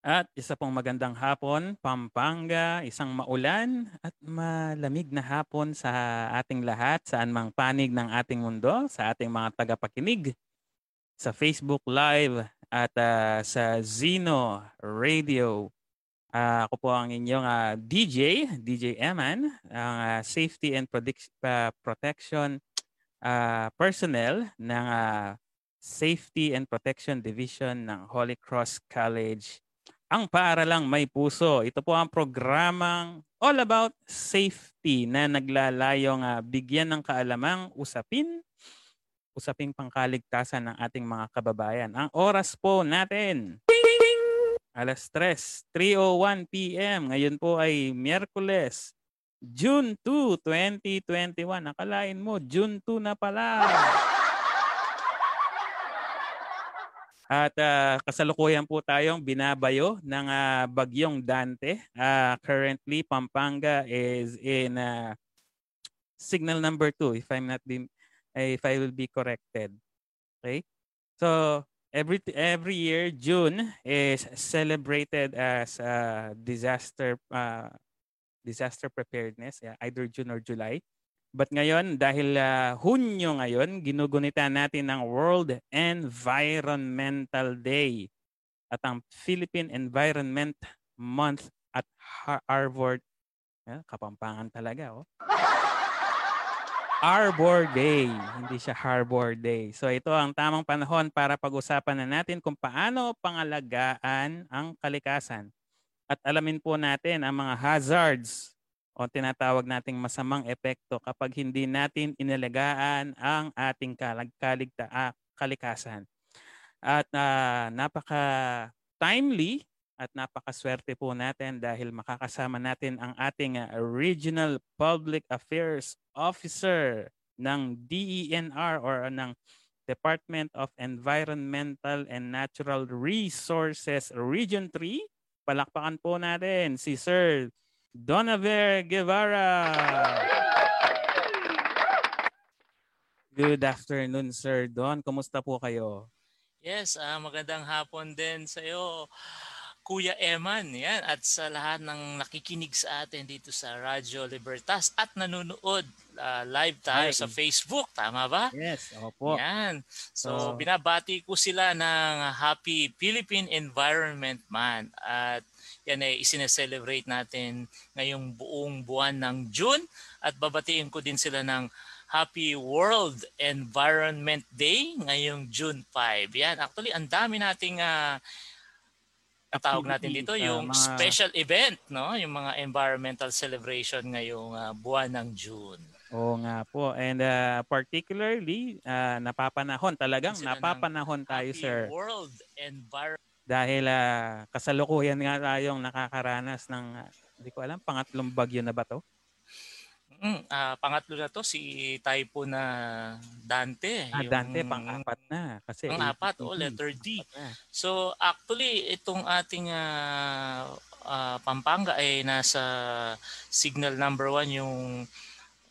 At isa pong magandang hapon, Pampanga, isang maulan at malamig na hapon sa ating lahat, saan mang panig ng ating mundo, sa ating mga tagapakinig, sa Facebook Live at uh, sa Zeno Radio. Uh, ako po ang inyong uh, DJ, DJ Eman, ang uh, Safety and Predict- uh, Protection uh, personnel ng uh, Safety and Protection Division ng Holy Cross College ang paaralang may puso. Ito po ang programang all about safety na naglalayong uh, bigyan ng kaalamang usapin, usaping pangkaligtasan ng ating mga kababayan. Ang oras po natin, alas 3, 3.01 p.m. Ngayon po ay Miyerkules, June 2, 2021. Nakalain mo, June 2 na pala. At uh, kasalukuyan po tayong binabayo ng uh, bagyong Dante. Uh, currently, Pampanga is in uh, signal number 2 if I'm not be, if I will be corrected. Okay? So, every every year June is celebrated as uh, disaster uh, disaster preparedness, yeah, either June or July. But ngayon, dahil uh, Hunyo ngayon, ginugunita natin ng World Environmental Day at ang Philippine Environment Month at Harvard. Eh, kapampangan talaga, oh. Arbor Day, hindi siya Harbor Day. So ito ang tamang panahon para pag-usapan na natin kung paano pangalagaan ang kalikasan. At alamin po natin ang mga hazards o tinatawag nating masamang epekto kapag hindi natin inalagaan ang ating kaligta ah, kalikasan. At uh, napaka timely at napakaswerte po natin dahil makakasama natin ang ating uh, Regional Public Affairs Officer ng DENR or uh, ng Department of Environmental and Natural Resources Region 3. Palakpakan po natin si Sir Donaver Guevara. Good afternoon, Sir Don. Kumusta po kayo? Yes, uh, magandang hapon din sa iyo, Kuya Eman. Yan, at sa lahat ng nakikinig sa atin dito sa Radyo Libertas at nanonood uh, live tayo Hi. sa Facebook. Tama ba? Yes, opo. Yan. So, so, binabati ko sila ng Happy Philippine Environment Month. At yan ay isineselebrate natin ngayong buong buwan ng June at babatiin ko din sila ng Happy World Environment Day ngayong June 5. Yan, actually ang dami nating uh, tawag natin dito yung uh, mga... special event, no? Yung mga environmental celebration ngayong uh, buwan ng June. Oo nga po. And uh, particularly, uh, napapanahon talagang napapanahon tayo, Happy sir. World Environment dahil uh, kasalukuyan nga tayong nakakaranas ng, hindi uh, ko alam, pangatlong bagyo na ba to? Mm, uh, pangatlo na to si typhoon na Dante. Ah, yung, Dante pang-apat na kasi pang-apat oh, letter D. So actually itong ating uh, uh, Pampanga ay nasa signal number one yung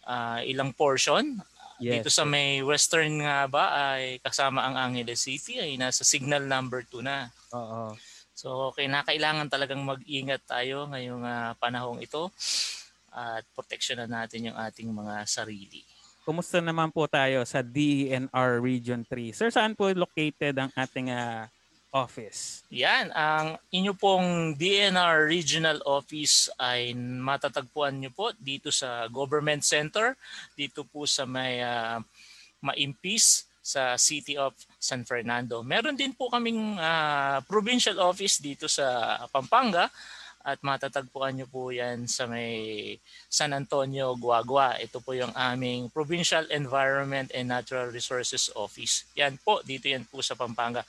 uh, ilang portion Yes. Dito sa may western nga ba ay kasama ang Angeles City ay nasa signal number 2 na. Oo. So kinakailangan talagang mag-ingat tayo ngayong uh, panahong ito at proteksyonan natin yung ating mga sarili. Kumusta naman po tayo sa DENR Region 3? Sir, saan po located ang ating uh, Office. Yan, ang inyo pong DNR Regional Office ay matatagpuan nyo po dito sa Government Center, dito po sa may uh, Maimpis sa City of San Fernando. Meron din po kaming uh, provincial office dito sa Pampanga at matatagpuan nyo po yan sa may San Antonio, Guagua. Ito po yung aming Provincial Environment and Natural Resources Office. Yan po, dito yan po sa Pampanga.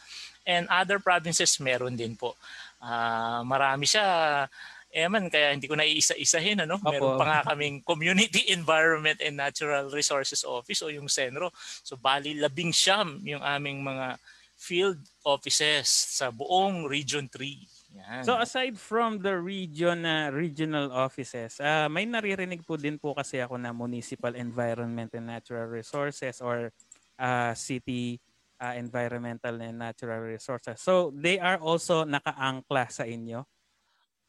And other provinces meron din po. Uh, marami siya, Eman, kaya hindi ko na iisa-isahin. Ano? Meron pa nga kaming Community Environment and Natural Resources Office o yung Senro. So bali labing siyam yung aming mga field offices sa buong Region 3. Yan. So aside from the region uh, regional offices, uh, may naririnig po din po kasi ako na Municipal Environment and Natural Resources or uh, City uh, environmental and natural resources. So they are also nakaangkla sa inyo?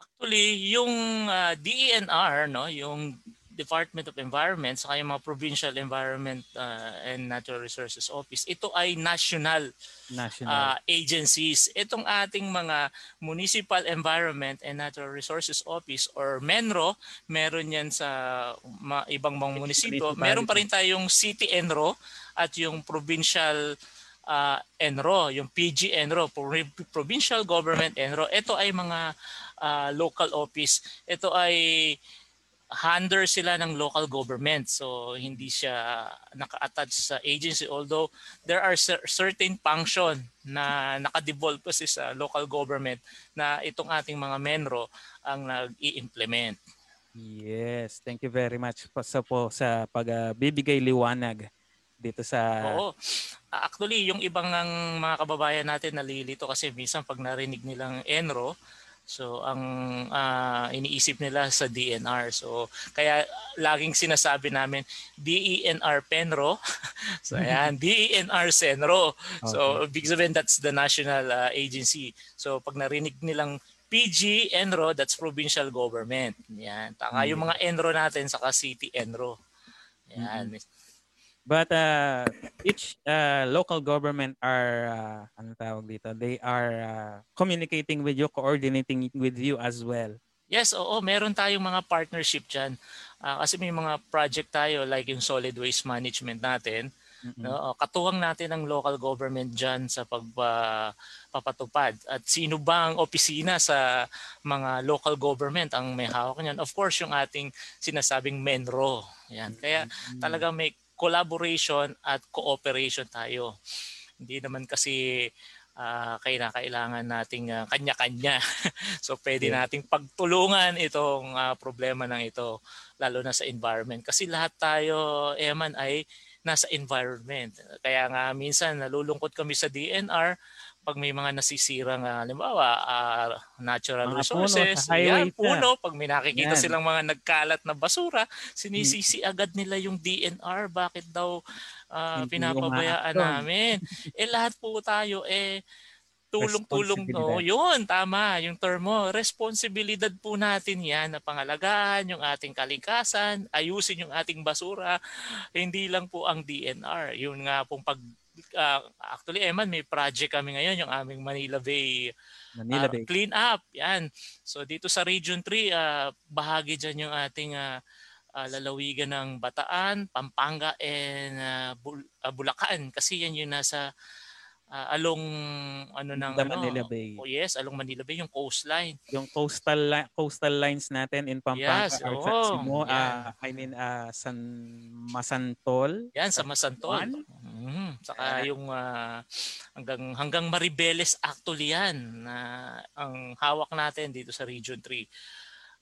Actually, yung uh, DENR, no, yung Department of Environment sa yung mga Provincial Environment uh, and Natural Resources Office, ito ay national, national. Uh, agencies. Itong ating mga Municipal Environment and Natural Resources Office or MENRO, meron yan sa ma- ibang mga munisipyo. Meron pa rin tayong City ENRO at yung Provincial uh, ENRO, yung PG ENRO, Provincial Government ENRO. Ito ay mga uh, local office. Ito ay handler sila ng local government. So hindi siya naka-attach sa agency although there are certain function na naka-devolve kasi sa local government na itong ating mga menro ang nag-i-implement. Yes, thank you very much po sa po sa pagbibigay uh, liwanag dito sa Oo. Actually, yung ibang ng mga kababayan natin nalilito kasi minsan pag narinig nilang Enro, So ang uh, iniisip nila sa DNR. So kaya laging sinasabi namin DENR Penro. so ayan, DENR Senro. Okay. So big sabihin that's the national uh, agency. So pag narinig nilang PG Enro, that's provincial government. Yan. Taka mm-hmm. yung mga Enro natin sa city Enro. Yan. Mm-hmm. But uh, each uh, local government are uh, ano tawag dito? They are uh, communicating with you, coordinating with you as well. Yes, oo, meron tayong mga partnership diyan. Uh, kasi may mga project tayo like yung solid waste management natin. Mm-hmm. No, katuwang natin ang local government diyan sa pagpapatupad. At sino ba ang opisina sa mga local government ang may hawak niyan? Of course, yung ating sinasabing MENRO. Yan. Kaya talaga may collaboration at cooperation tayo. Hindi naman kasi uh, kailangan nating uh, kanya-kanya. so pwede yeah. nating pagtulungan itong uh, problema ng ito lalo na sa environment kasi lahat tayo Eman ay nasa environment. Kaya nga minsan nalulungkot kami sa DNR pag may mga nasisirang uh, halimbawa uh, natural mga resources, puno, yan, puno, pag may nakikita yan. silang mga nagkalat na basura, sinisisi agad nila yung DNR. Bakit daw uh, pinapabayaan namin? eh lahat po tayo eh tulong-tulong no. Yun, tama, yung term mo. Responsibilidad po natin yan na pangalagaan yung ating kalikasan, ayusin yung ating basura. Hindi lang po ang DNR. Yun nga pong pag uh, actually Eman may project kami ngayon yung aming Manila Bay Manila uh, Bay clean up yan so dito sa region 3 uh, ah, bahagi diyan yung ating uh, uh, lalawigan ng Bataan, Pampanga and uh, Bul- uh, Bulacan kasi yan yung nasa uh, along ano ng The ano, Manila Bay. Oh yes, along Manila Bay yung coastline. Yung coastal li- coastal lines natin in Pampanga yes, oh, Simo, uh, I mean uh, San Masantol. Yan sa Masantol. Mm-hmm. Saka yung uh, hanggang hanggang Maribeles actually yan na uh, ang hawak natin dito sa Region 3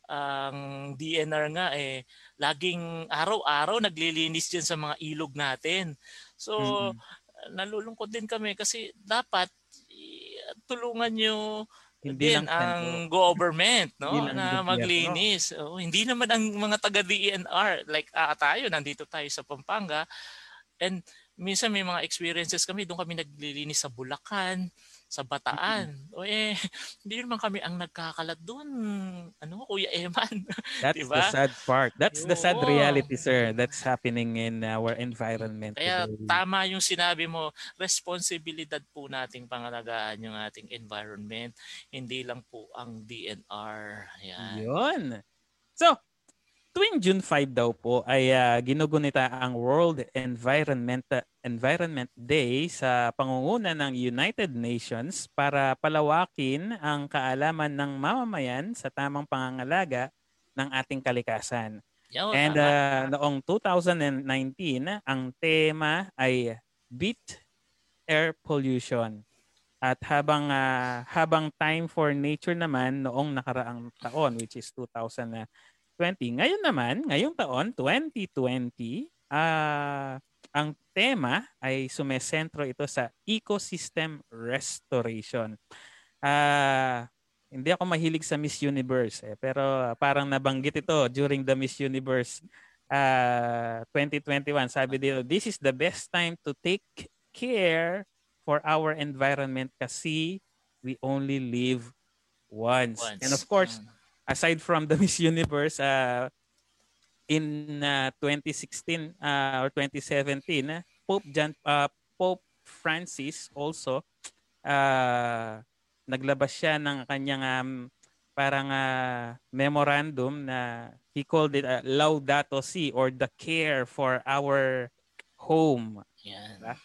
ang DNR nga eh laging araw-araw naglilinis diyan sa mga ilog natin. So mm-hmm nalulungkot din kami kasi dapat tulungan nyo hindi din lang ang government no na maglinis. Oh, hindi naman ang mga taga DENR like uh, tayo nandito tayo sa Pampanga. And minsan may mga experiences kami doon kami naglilinis sa Bulacan sa Bataan. Mm-hmm. O eh, hindi naman kami ang nagkakalat doon. Ano, Kuya Eman? That's diba? the sad part. That's Yo. the sad reality, sir. That's happening in our environment. Kaya today. tama yung sinabi mo, responsibilidad po nating pangalagaan yung ating environment. Hindi lang po ang DNR. Yan. Yun. So, tuwing June 5 daw po ay uh, ginugunita ang World Environment Environment Day sa pangunguna ng United Nations para palawakin ang kaalaman ng mamamayan sa tamang pangangalaga ng ating kalikasan. Yo, And uh, noong 2019, ang tema ay Beat Air Pollution. At habang uh, habang Time for Nature naman noong nakaraang taon which is 2000 20. Ngayon naman, ngayong taon, 2020, uh, ah, ang tema ay sumesentro ito sa ecosystem restoration. Uh, hindi ako mahilig sa Miss Universe eh, pero parang nabanggit ito during the Miss Universe uh, 2021. Sabi dito, this is the best time to take care for our environment kasi we only live once. Once. And of course, Mm. Aside from the Miss Universe, uh, in uh, 2016 uh, or 2017, uh, Pope John uh, Pope Francis also uh, naglabas siya ng kanyang um, parang uh, memorandum na he called it uh, Laudato Si or the care for our home. Yan.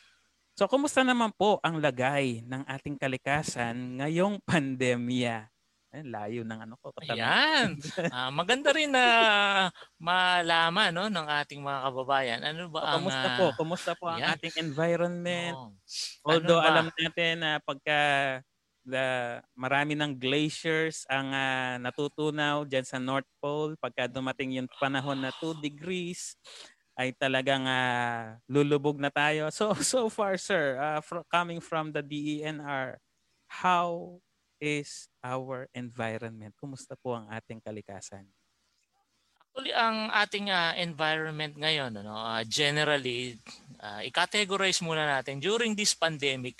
So kumusta naman po ang lagay ng ating kalikasan ngayong pandemya? Ay, layo ng ano ko. katanong. Ayan. Ah, maganda rin na malaman no ng ating mga kababayan. Ano ba So, ang kumusta ah, po? Kumusta po ang ating environment? oh, Although Ano ba? alam natin na pagka the, marami ng glaciers ang ah, natutunaw dyan sa North Pole, pagka dumating yung panahon na 2 degrees, ay talagang ah, lulubog na tayo. So so far sir, ah, fro- coming from the DENR, how is our environment? Kumusta po ang ating kalikasan? Actually, ang ating ah, environment ngayon, ano, ah, generally, ah, i-categorize muna natin. During this pandemic,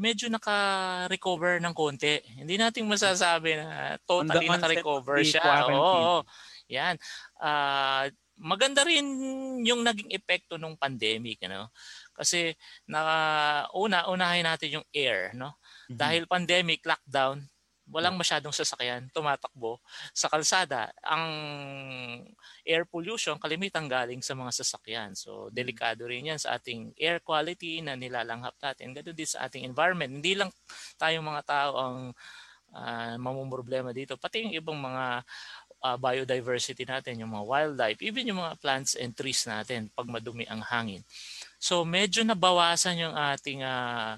medyo naka-recover ng konti. Hindi natin masasabi na totally naka-recover siya. quarantine. Oo, oo. yan. Ah, maganda rin yung naging epekto ng pandemic. Ano? Kasi na, una, unahin natin yung air. No? Mhm. Dahil pandemic, lockdown, walang masyadong sasakyan tumatakbo sa kalsada. Ang air pollution kalimitan galing sa mga sasakyan. So delikado rin 'yan sa ating air quality na nilalanghap natin. Ganun din sa ating environment. Hindi lang tayong mga tao ang uh, mamumroblema dito, pati yung ibang mga uh, biodiversity natin, yung mga wildlife, even yung mga plants and trees natin pag madumi ang hangin. So medyo nabawasan yung ating uh,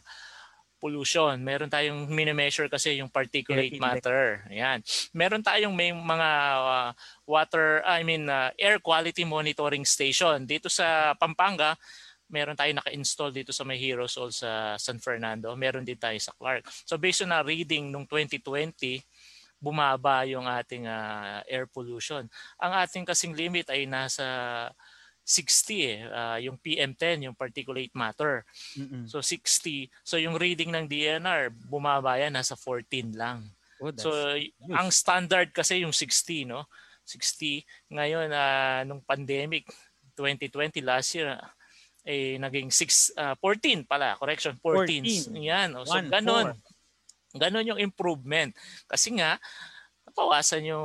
pollution. Meron tayong mini-measure kasi yung particulate Air matter. Ayan. Meron tayong may mga uh, water, I mean uh, air quality monitoring station dito sa Pampanga. Meron tayong naka-install dito sa may Heroes Hall sa San Fernando. Meron din tayo sa Clark. So based on a reading nung 2020, bumaba yung ating uh, air pollution. Ang ating kasing limit ay nasa 60 eh, uh, yung PM10, yung particulate matter. Mm-mm. So 60. So yung reading ng DNR, bumaba yan, nasa 14 lang. Oh, So y- ang standard kasi yung 60, no? 60. Ngayon, ah, nung pandemic, 2020 last year, eh naging 6 ah, 14 pala, correction, 14. 14. Yan. oh. So One, ganon. four. Ganon yung improvement. Kasi nga napawasan yung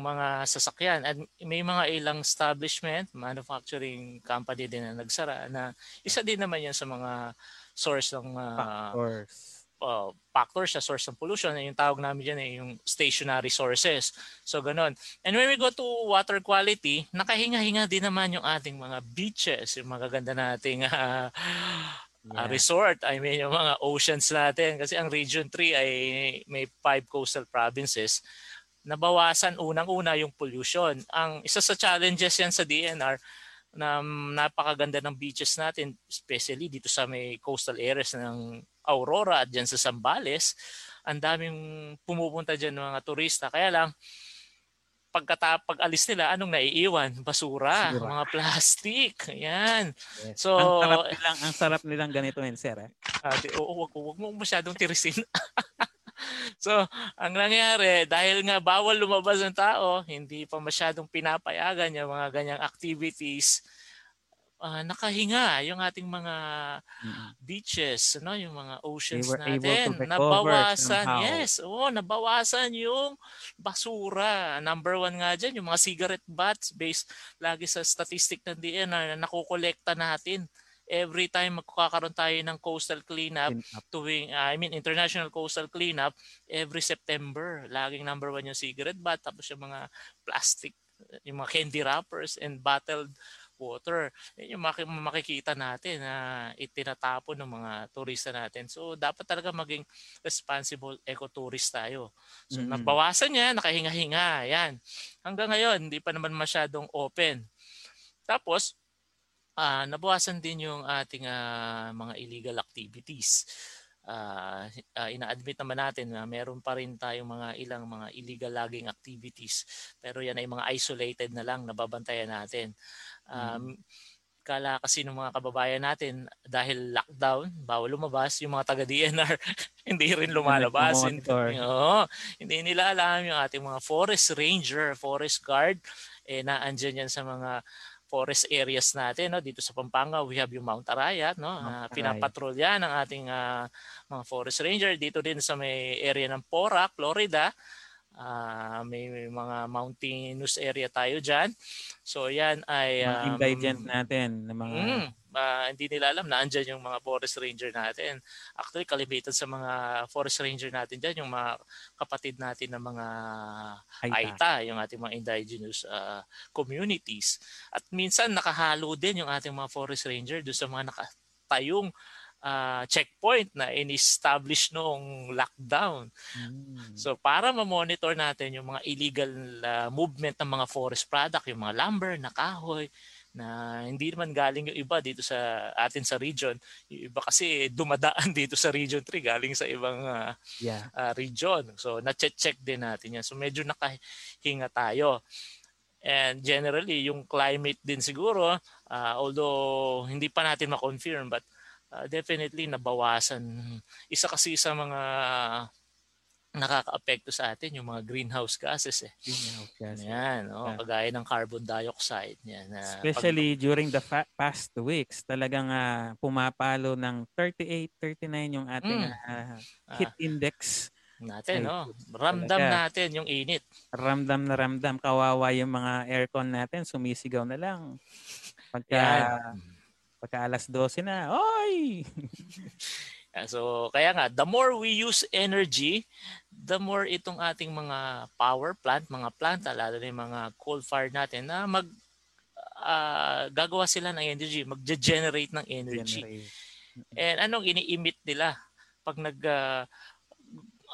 mga sasakyan at may mga ilang establishment, manufacturing company din na nagsara na isa din naman yan sa mga source ng ah, factors. uh, factor sa source ng pollution. Yung tawag namin dyan eh, yung stationary sources. So, ganun. And when we go to water quality, nakahinga-hinga din naman yung ating mga beaches, yung magaganda nating uh, uh, Yeah. resort. I mean, yung mga oceans natin. Kasi ang Region 3 ay may five coastal provinces. Nabawasan unang-una yung pollution. Ang isa sa challenges yan sa DNR, na napakaganda ng beaches natin, especially dito sa may coastal areas ng Aurora at dyan sa Zambales. Ang daming pumupunta dyan ng mga turista. Kaya lang, pagkata pag alis nila, anong naiiwan? Basura, Basura. mga plastic. Ayan. Yes. So, ang sarap nilang, ang sarap nilang ganituin, sir. Eh? Ate, oo, wag, wag mo masyadong tirisin. so, ang nangyari, dahil nga bawal lumabas ng tao, hindi pa masyadong pinapayagan yung mga ganyang activities, ah, nakahinga yung ating mga beaches, no, yung mga oceans to natin. Nabawasan, somehow. yes, oo, nabawasan yung basura. Number one nga dyan, yung mga cigarette butts based lagi sa statistic ng DNR na nakukolekta natin every time magkakaroon tayo ng coastal cleanup Clean up. tuwing I mean international coastal cleanup every September laging number one yung cigarette butt tapos yung mga plastic yung mga candy wrappers and bottled water. Yun yung maki- makikita natin na itinatapon ng mga turista natin. So dapat talaga maging responsible ecotourist tayo. So Mm-mm. nabawasan niya nakahinga-hinga yan. Hanggang ngayon hindi pa naman masyadong open. Tapos ah nabawasan din yung ating ah, mga illegal activities. Ah, ah, ina-admit naman natin na meron pa rin tayong mga ilang mga illegal logging activities pero yan ay mga isolated na lang nababantayan natin. Um, kala kasi ng mga kababayan natin dahil lockdown, bawal lumabas, yung mga taga-DNR hindi rin lumalabas. Hindi, oo, hindi nila alam yung ating mga forest ranger, forest guard, eh naandyan yan sa mga forest areas natin no? Dito sa Pampanga we have yung Mount Arayat no? Uh, pinapatrolya ng ating uh, mga forest ranger. Dito din sa may area ng Porac, Florida Uh, may, may mga mountainous area tayo diyan. So yan ay um, mga natin na mga mm, uh, hindi nila alam na andyan yung mga forest ranger natin. Actually kalimitan sa mga forest ranger natin diyan yung mga kapatid natin ng mga Aita, Aita yung ating mga indigenous uh, communities. At minsan nakahalo din yung ating mga forest ranger do sa mga nakatayong uh, checkpoint na in-establish noong lockdown. Mm. So para ma-monitor natin yung mga illegal uh, movement ng mga forest product, yung mga lumber, na kahoy, na hindi naman galing yung iba dito sa atin sa region. Yung iba kasi dumadaan dito sa region 3 galing sa ibang uh, yeah. uh, region. So na-check din natin yan. So medyo nakahinga tayo. And generally, yung climate din siguro, uh, although hindi pa natin ma-confirm, but uh, definitely nabawasan. Isa kasi sa mga nakakaapekto sa atin yung mga greenhouse gases eh. Greenhouse gases. Yan, oh, yeah. kagaya ng carbon dioxide. Yan, uh, Especially pag... during the fa- past weeks, talagang uh, pumapalo ng 38, 39 yung ating mm. uh, heat uh, index natin, no? Ramdam talaga. natin yung init. Ramdam na ramdam. Kawawa yung mga aircon natin, sumisigaw na lang. Pagka Yan Pagka alas 12 na, oy! so, kaya nga, the more we use energy, the more itong ating mga power plant, mga planta, lalo na yung mga coal-fired natin, na mag uh, gagawa sila ng energy, mag-generate ng energy. Generate. And anong ini-emit nila pag nag uh,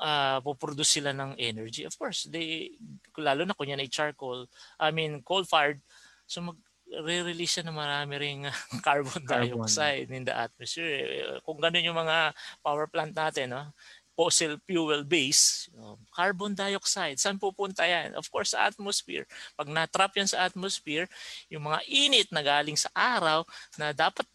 uh, puproduce sila ng energy? Of course, they lalo na kunya na charcoal, I mean coal-fired, so mag re-release siya ng marami ring carbon, carbon dioxide in the atmosphere. Kung ganun yung mga power plant natin, no? Fossil fuel base, carbon dioxide, saan pupunta yan? Of course, sa atmosphere. Pag na-trap yan sa atmosphere, yung mga init na galing sa araw na dapat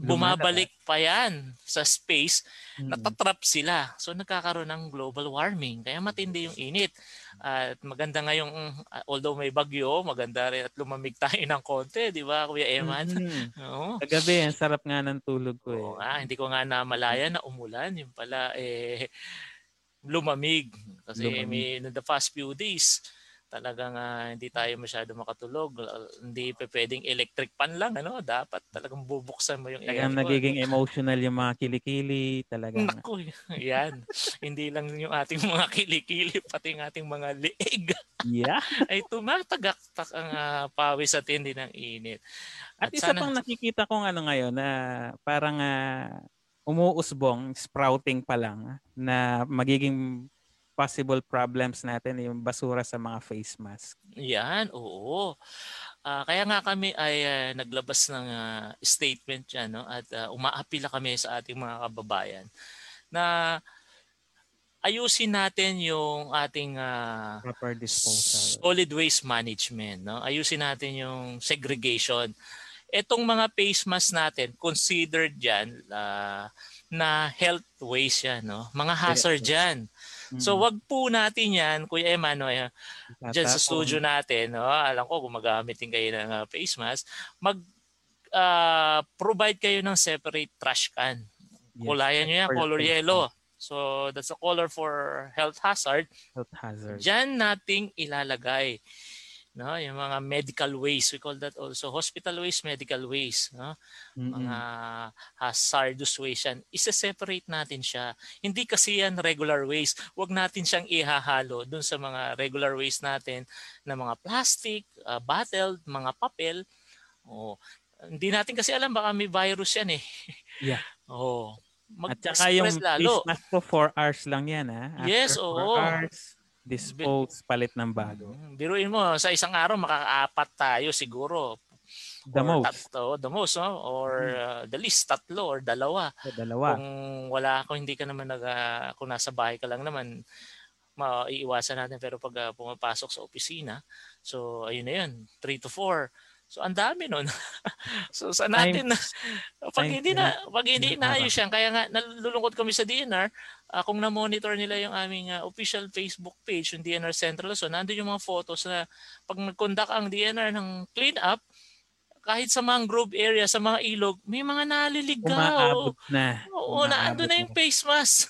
bumabalik pa yan sa space, mm-hmm. natatrap sila. So nagkakaroon ng global warming. Kaya matindi yung init. At maganda nga yung, uh, although may bagyo, maganda rin at lumamig tayo ng konti, di ba Kuya Eman? Mm-hmm. Oo. Kagabi, ang sarap nga ng tulog ko eh. Oo, ah, hindi ko nga namalaya na umulan. Yung pala, eh, lumamig. Kasi lumamig. may, in the past few days, talagang uh, hindi tayo masyado makatulog. Hindi pa pwedeng electric pan lang. Ano? Dapat talagang bubuksan mo yung talagang aircon. nagiging emotional yung mga kilikili. Talagang... Naku, yan. hindi lang yung ating mga kilikili, pati yung ating mga leeg. Yeah. ay tumatagaktak ang uh, pawis at hindi ng init. At, at isa sana... pang nakikita kong ano ngayon na parang uh, umuusbong, sprouting pa lang na magiging possible problems natin yung basura sa mga face mask. Yan, oo. Uh, kaya nga kami ay uh, naglabas ng uh, statement yan no? at uh, umaapila kami sa ating mga kababayan na ayusin natin yung ating uh, proper disposal solid waste management no ayusin natin yung segregation etong mga face mask natin considered yan uh, na health waste yan no mga hazard yan So mm. wag po natin yan, Kuya Emmanuel, dyan sa studio natin, no? alam ko gumagamit din kayo ng uh, face mask, mag uh, provide kayo ng separate trash can. Yes. Kulayan nyo yan, color yellow. So that's a color for health hazard. Health hazard. Diyan nating ilalagay no yung mga medical waste we call that also hospital waste medical waste no mm-hmm. mga hazardous waste yan isa-separate natin siya hindi kasi yan regular waste wag natin siyang ihahalo dun sa mga regular waste natin na mga plastic uh, bottled mga papel oh hindi natin kasi alam baka may virus yan eh yeah oh mag At saka yung lalo. mask ko 4 hours lang yan ha. After yes, oo. hours, dispose, palit ng bago. Mm, biruin mo, sa isang araw makakaapat tayo siguro. The or most. Tatlo, the most, no? or uh, the least, tatlo or dalawa. O, dalawa. Kung wala ako, hindi ka naman nag, uh, kung nasa bahay ka lang naman, maiiwasan natin. Pero pag uh, pumapasok sa opisina, so ayun na yun, 3 to 4. So ang dami nun. so sa natin na pag hindi na pag hindi na ayos yan kaya nga nalulungkot kami sa DNR uh, kung na-monitor nila yung aming uh, official Facebook page yung DNR Central so nandoon yung mga photos na pag nag-conduct ang DNR ng clean up kahit sa mangrove area, sa mga ilog, may mga naliligaw. Umaabot na. Oo, naando na yung face mask.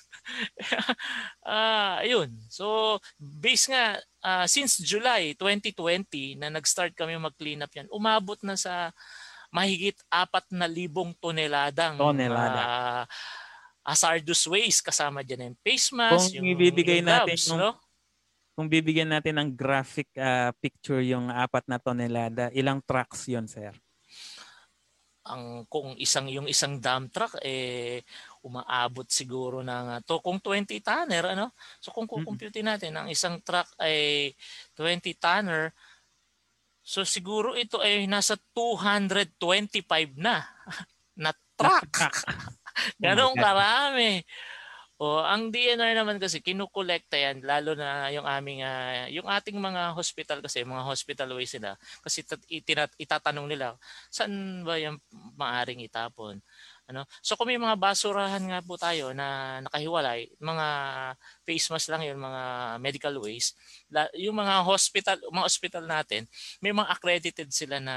Uh, ayun. So, base nga uh, since July 2020 na nag-start kami mag-clean up yan, umabot na sa mahigit apat na libong toneladang tonelada. Uh, hazardous waste kasama diyan yung face mask, kung yung ibibigay yung natin gloves, yung, no? Kung bibigyan natin ng graphic uh, picture yung apat na tonelada, ilang trucks 'yon, sir? ang kung isang yung isang dump truck eh umaabot siguro ng uh, to kung 20 tonner ano? So kung kukumpute natin ang isang truck ay 20 tonner so siguro ito ay nasa 225 na na truck. Ganong karami. O ang DNR naman kasi kinukolekta yan lalo na yung aming uh, yung ating mga hospital kasi mga hospital waste nila kasi itinat, itatanong nila saan ba yung maaring itapon. Ano? So kung may mga basurahan nga po tayo na nakahiwalay, mga face mask lang yun, mga medical waste, yung mga hospital, mga hospital natin, may mga accredited sila na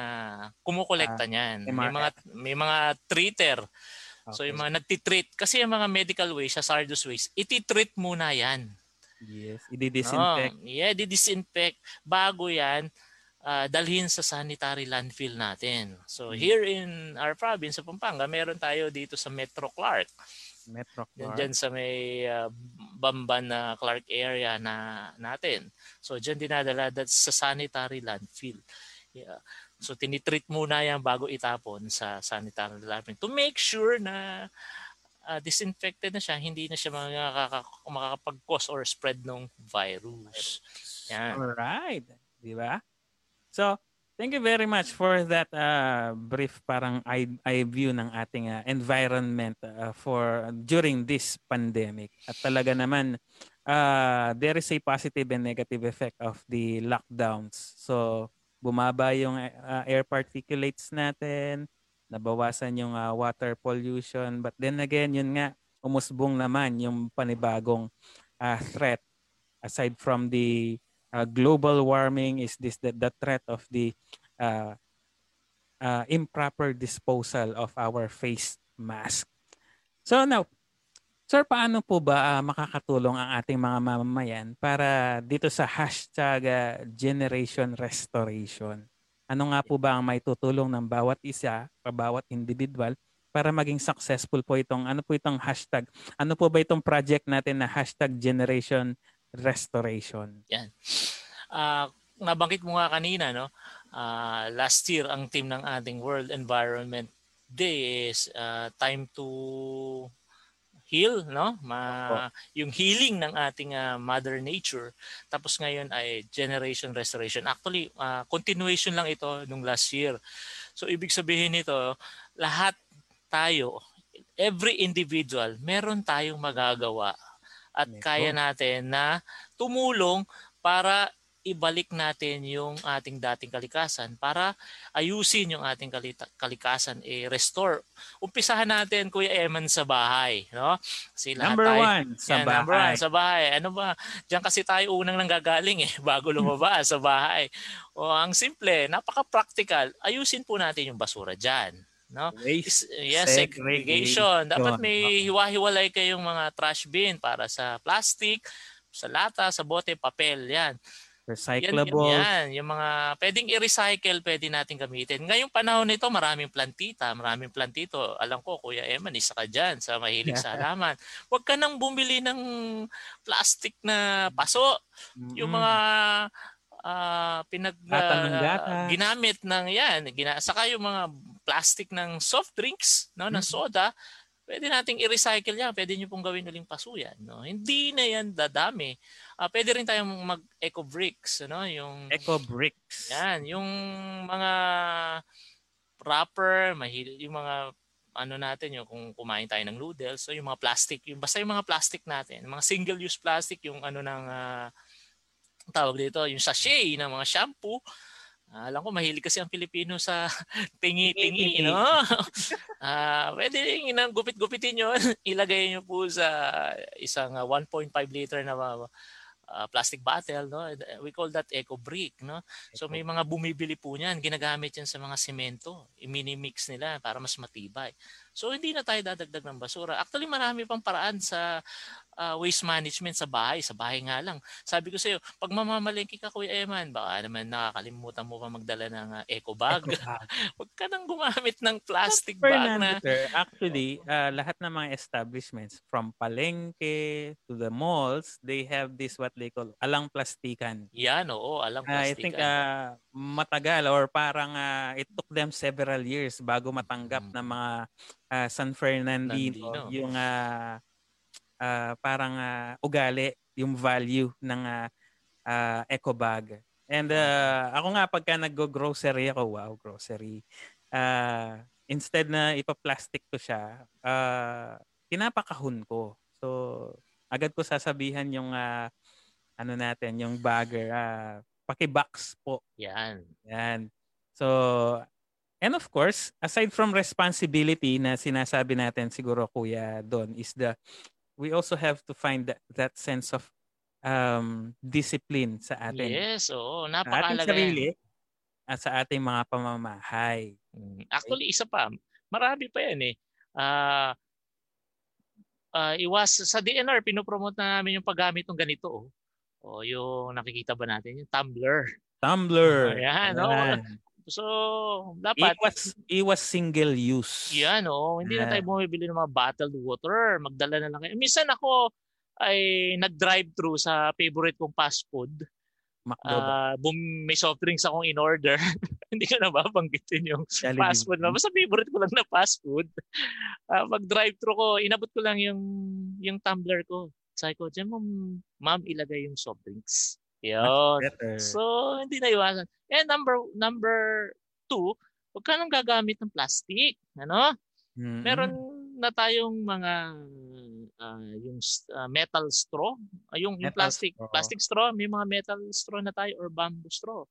kumukolekta ah, niyan. May mga may mga treater Okay. So yung mga nagtitreat, kasi yung mga medical waste, hazardous waste, iti-treat muna yan. Yes, i-disinfect. Oh, yeah, i-disinfect. Bago yan, uh, dalhin sa sanitary landfill natin. So hmm. here in our province sa Pampanga, meron tayo dito sa Metro Clark. Metro Clark. Diyan sa may uh, Bamban na Clark area na natin. So diyan dinadala sa sanitary landfill. Yeah. So tinitreat muna yan bago itapon sa sanitary landfill to make sure na uh, disinfected na siya, hindi na siya makakapag-cause or spread ng virus. Yan. Alright. Di ba? So, thank you very much for that uh, brief parang eye, eye view ng ating uh, environment uh, for during this pandemic. At talaga naman, uh, there is a positive and negative effect of the lockdowns. So, bumaba yung uh, air particulates natin, nabawasan yung uh, water pollution. But then again, yun nga, umusbong naman yung panibagong uh, threat aside from the uh, global warming is this the, the threat of the uh, uh, improper disposal of our face mask. So now, Sir, paano po ba uh, makakatulong ang ating mga mamamayan para dito sa hashtag uh, Generation Restoration? Ano nga po ba ang may tutulong ng bawat isa, bawat individual para maging successful po itong ano po itong hashtag? Ano po ba itong project natin na hashtag Generation Restoration? Yan. Uh, nabanggit mo nga kanina, no? Uh, last year, ang team ng ating World Environment Day is uh, time to heal no Ma, yung healing ng ating uh, mother nature tapos ngayon ay generation restoration actually uh, continuation lang ito nung last year so ibig sabihin nito lahat tayo every individual meron tayong magagawa at kaya natin na tumulong para ibalik natin yung ating dating kalikasan para ayusin yung ating kalikasan, i-restore. Umpisahan natin, Kuya Eman, sa bahay. No? Kasi number tayo, one, sa yan, bahay. Number one, sa bahay. Ano ba? Diyan kasi tayo unang nanggagaling eh, bago lumabas sa bahay. O, ang simple, napaka-practical. Ayusin po natin yung basura dyan. No? Waste yes, segregation. Dapat may hiwa-hiwalay kayong mga trash bin para sa plastic, sa lata, sa bote, papel, yan. Recyclable. Yan, yan, yung mga pwedeng i-recycle, pwede natin gamitin. Ngayong panahon nito, maraming plantita, maraming plantito. Alam ko, Kuya Eman, isa ka dyan sa mahilig sa halaman. Huwag ka nang bumili ng plastic na paso. Mm-hmm. Yung mga uh, pinag uh, ginamit ng yan, gina, saka yung mga plastic ng soft drinks, no, ng soda, pwede nating i-recycle yan. Pwede nyo pong gawin uling paso yan. No? Hindi na yan dadami. Uh, pwede rin tayong mag eco bricks, ano, yung eco bricks. Yan, yung mga wrapper, mahil yung mga ano natin yung kung kumain tayo ng noodles, so yung mga plastic, yung basta yung mga plastic natin, mga single use plastic yung ano ng uh, tawag dito, yung sachet ng mga shampoo, Alam ko mahilig kasi ang Pilipino sa tingi-tingi, no? Ah, uh, pwede rin nang gupit-gupitin 'yon. Ilagay niyo po sa isang 1.5 liter na uh, plastic bottle, no? We call that eco brick, no? So may mga bumibili po niyan, ginagamit 'yan sa mga semento. I-mini-mix nila para mas matibay. So hindi na tayo dadagdag ng basura. Actually marami pang paraan sa uh, waste management sa bahay. Sa bahay nga lang. Sabi ko sa iyo, pag mamamalengke ka Kuya Eman, baka naman nakakalimutan mo pa magdala ng uh, eco bag. Huwag ka nang gumamit ng plastic bag na. Sir, actually, uh, lahat ng mga establishments from palengke to the malls, they have this what they call alang plastikan. Yan, oo, alang plastikan. Uh, I think uh, matagal or parang uh, it took them several years bago matanggap hmm. ng mga uh, San Fernandino Nandino. yung uh, uh, parang uh, ugali, yung value ng uh, uh, eco bag. And uh, ako nga pagka nag-grocery ako, wow, grocery. Uh, instead na ipa-plastic ko siya, uh, tinapakahon ko. So agad ko sasabihan yung uh, ano natin, yung bagger, uh, paki-box po. Yan. Yan. So And of course, aside from responsibility na sinasabi natin siguro kuya doon is the we also have to find that, that sense of um, discipline sa atin. Yes, oo. Napakalaga. Sa sarili at sa ating mga pamamahay. Hmm, actually, isa pa. Marami pa yan eh. Uh, uh, iwas sa DNR, pinopromote na namin yung paggamit ng ganito. Oh. O yung nakikita ba natin, yung tumbler. Tumbler. Ayan. Oh. So, dapat... Iwas, iwas single use. Yan, oh. Hindi yeah. na tayo bumibili ng mga bottled water. Magdala na lang kayo. Minsan ako ay nag-drive-through sa favorite kong fast food. Uh, bum- may soft drinks akong in order. Hindi ko na babanggitin yung Jollibee. fast food. Basta favorite ko lang na fast food. Uh, pag drive-through ko, inabot ko lang yung yung tumbler ko. Sabi ko, dyan mo, ma'am, ilagay yung soft drinks. Yun. So, hindi na iwasan. And number number two, huwag ka nang gagamit ng plastic. Ano? Mm-hmm. Meron na tayong mga uh, yung uh, metal straw, uh, yung, metal yung plastic straw. plastic straw, may mga metal straw na tayo or bamboo straw.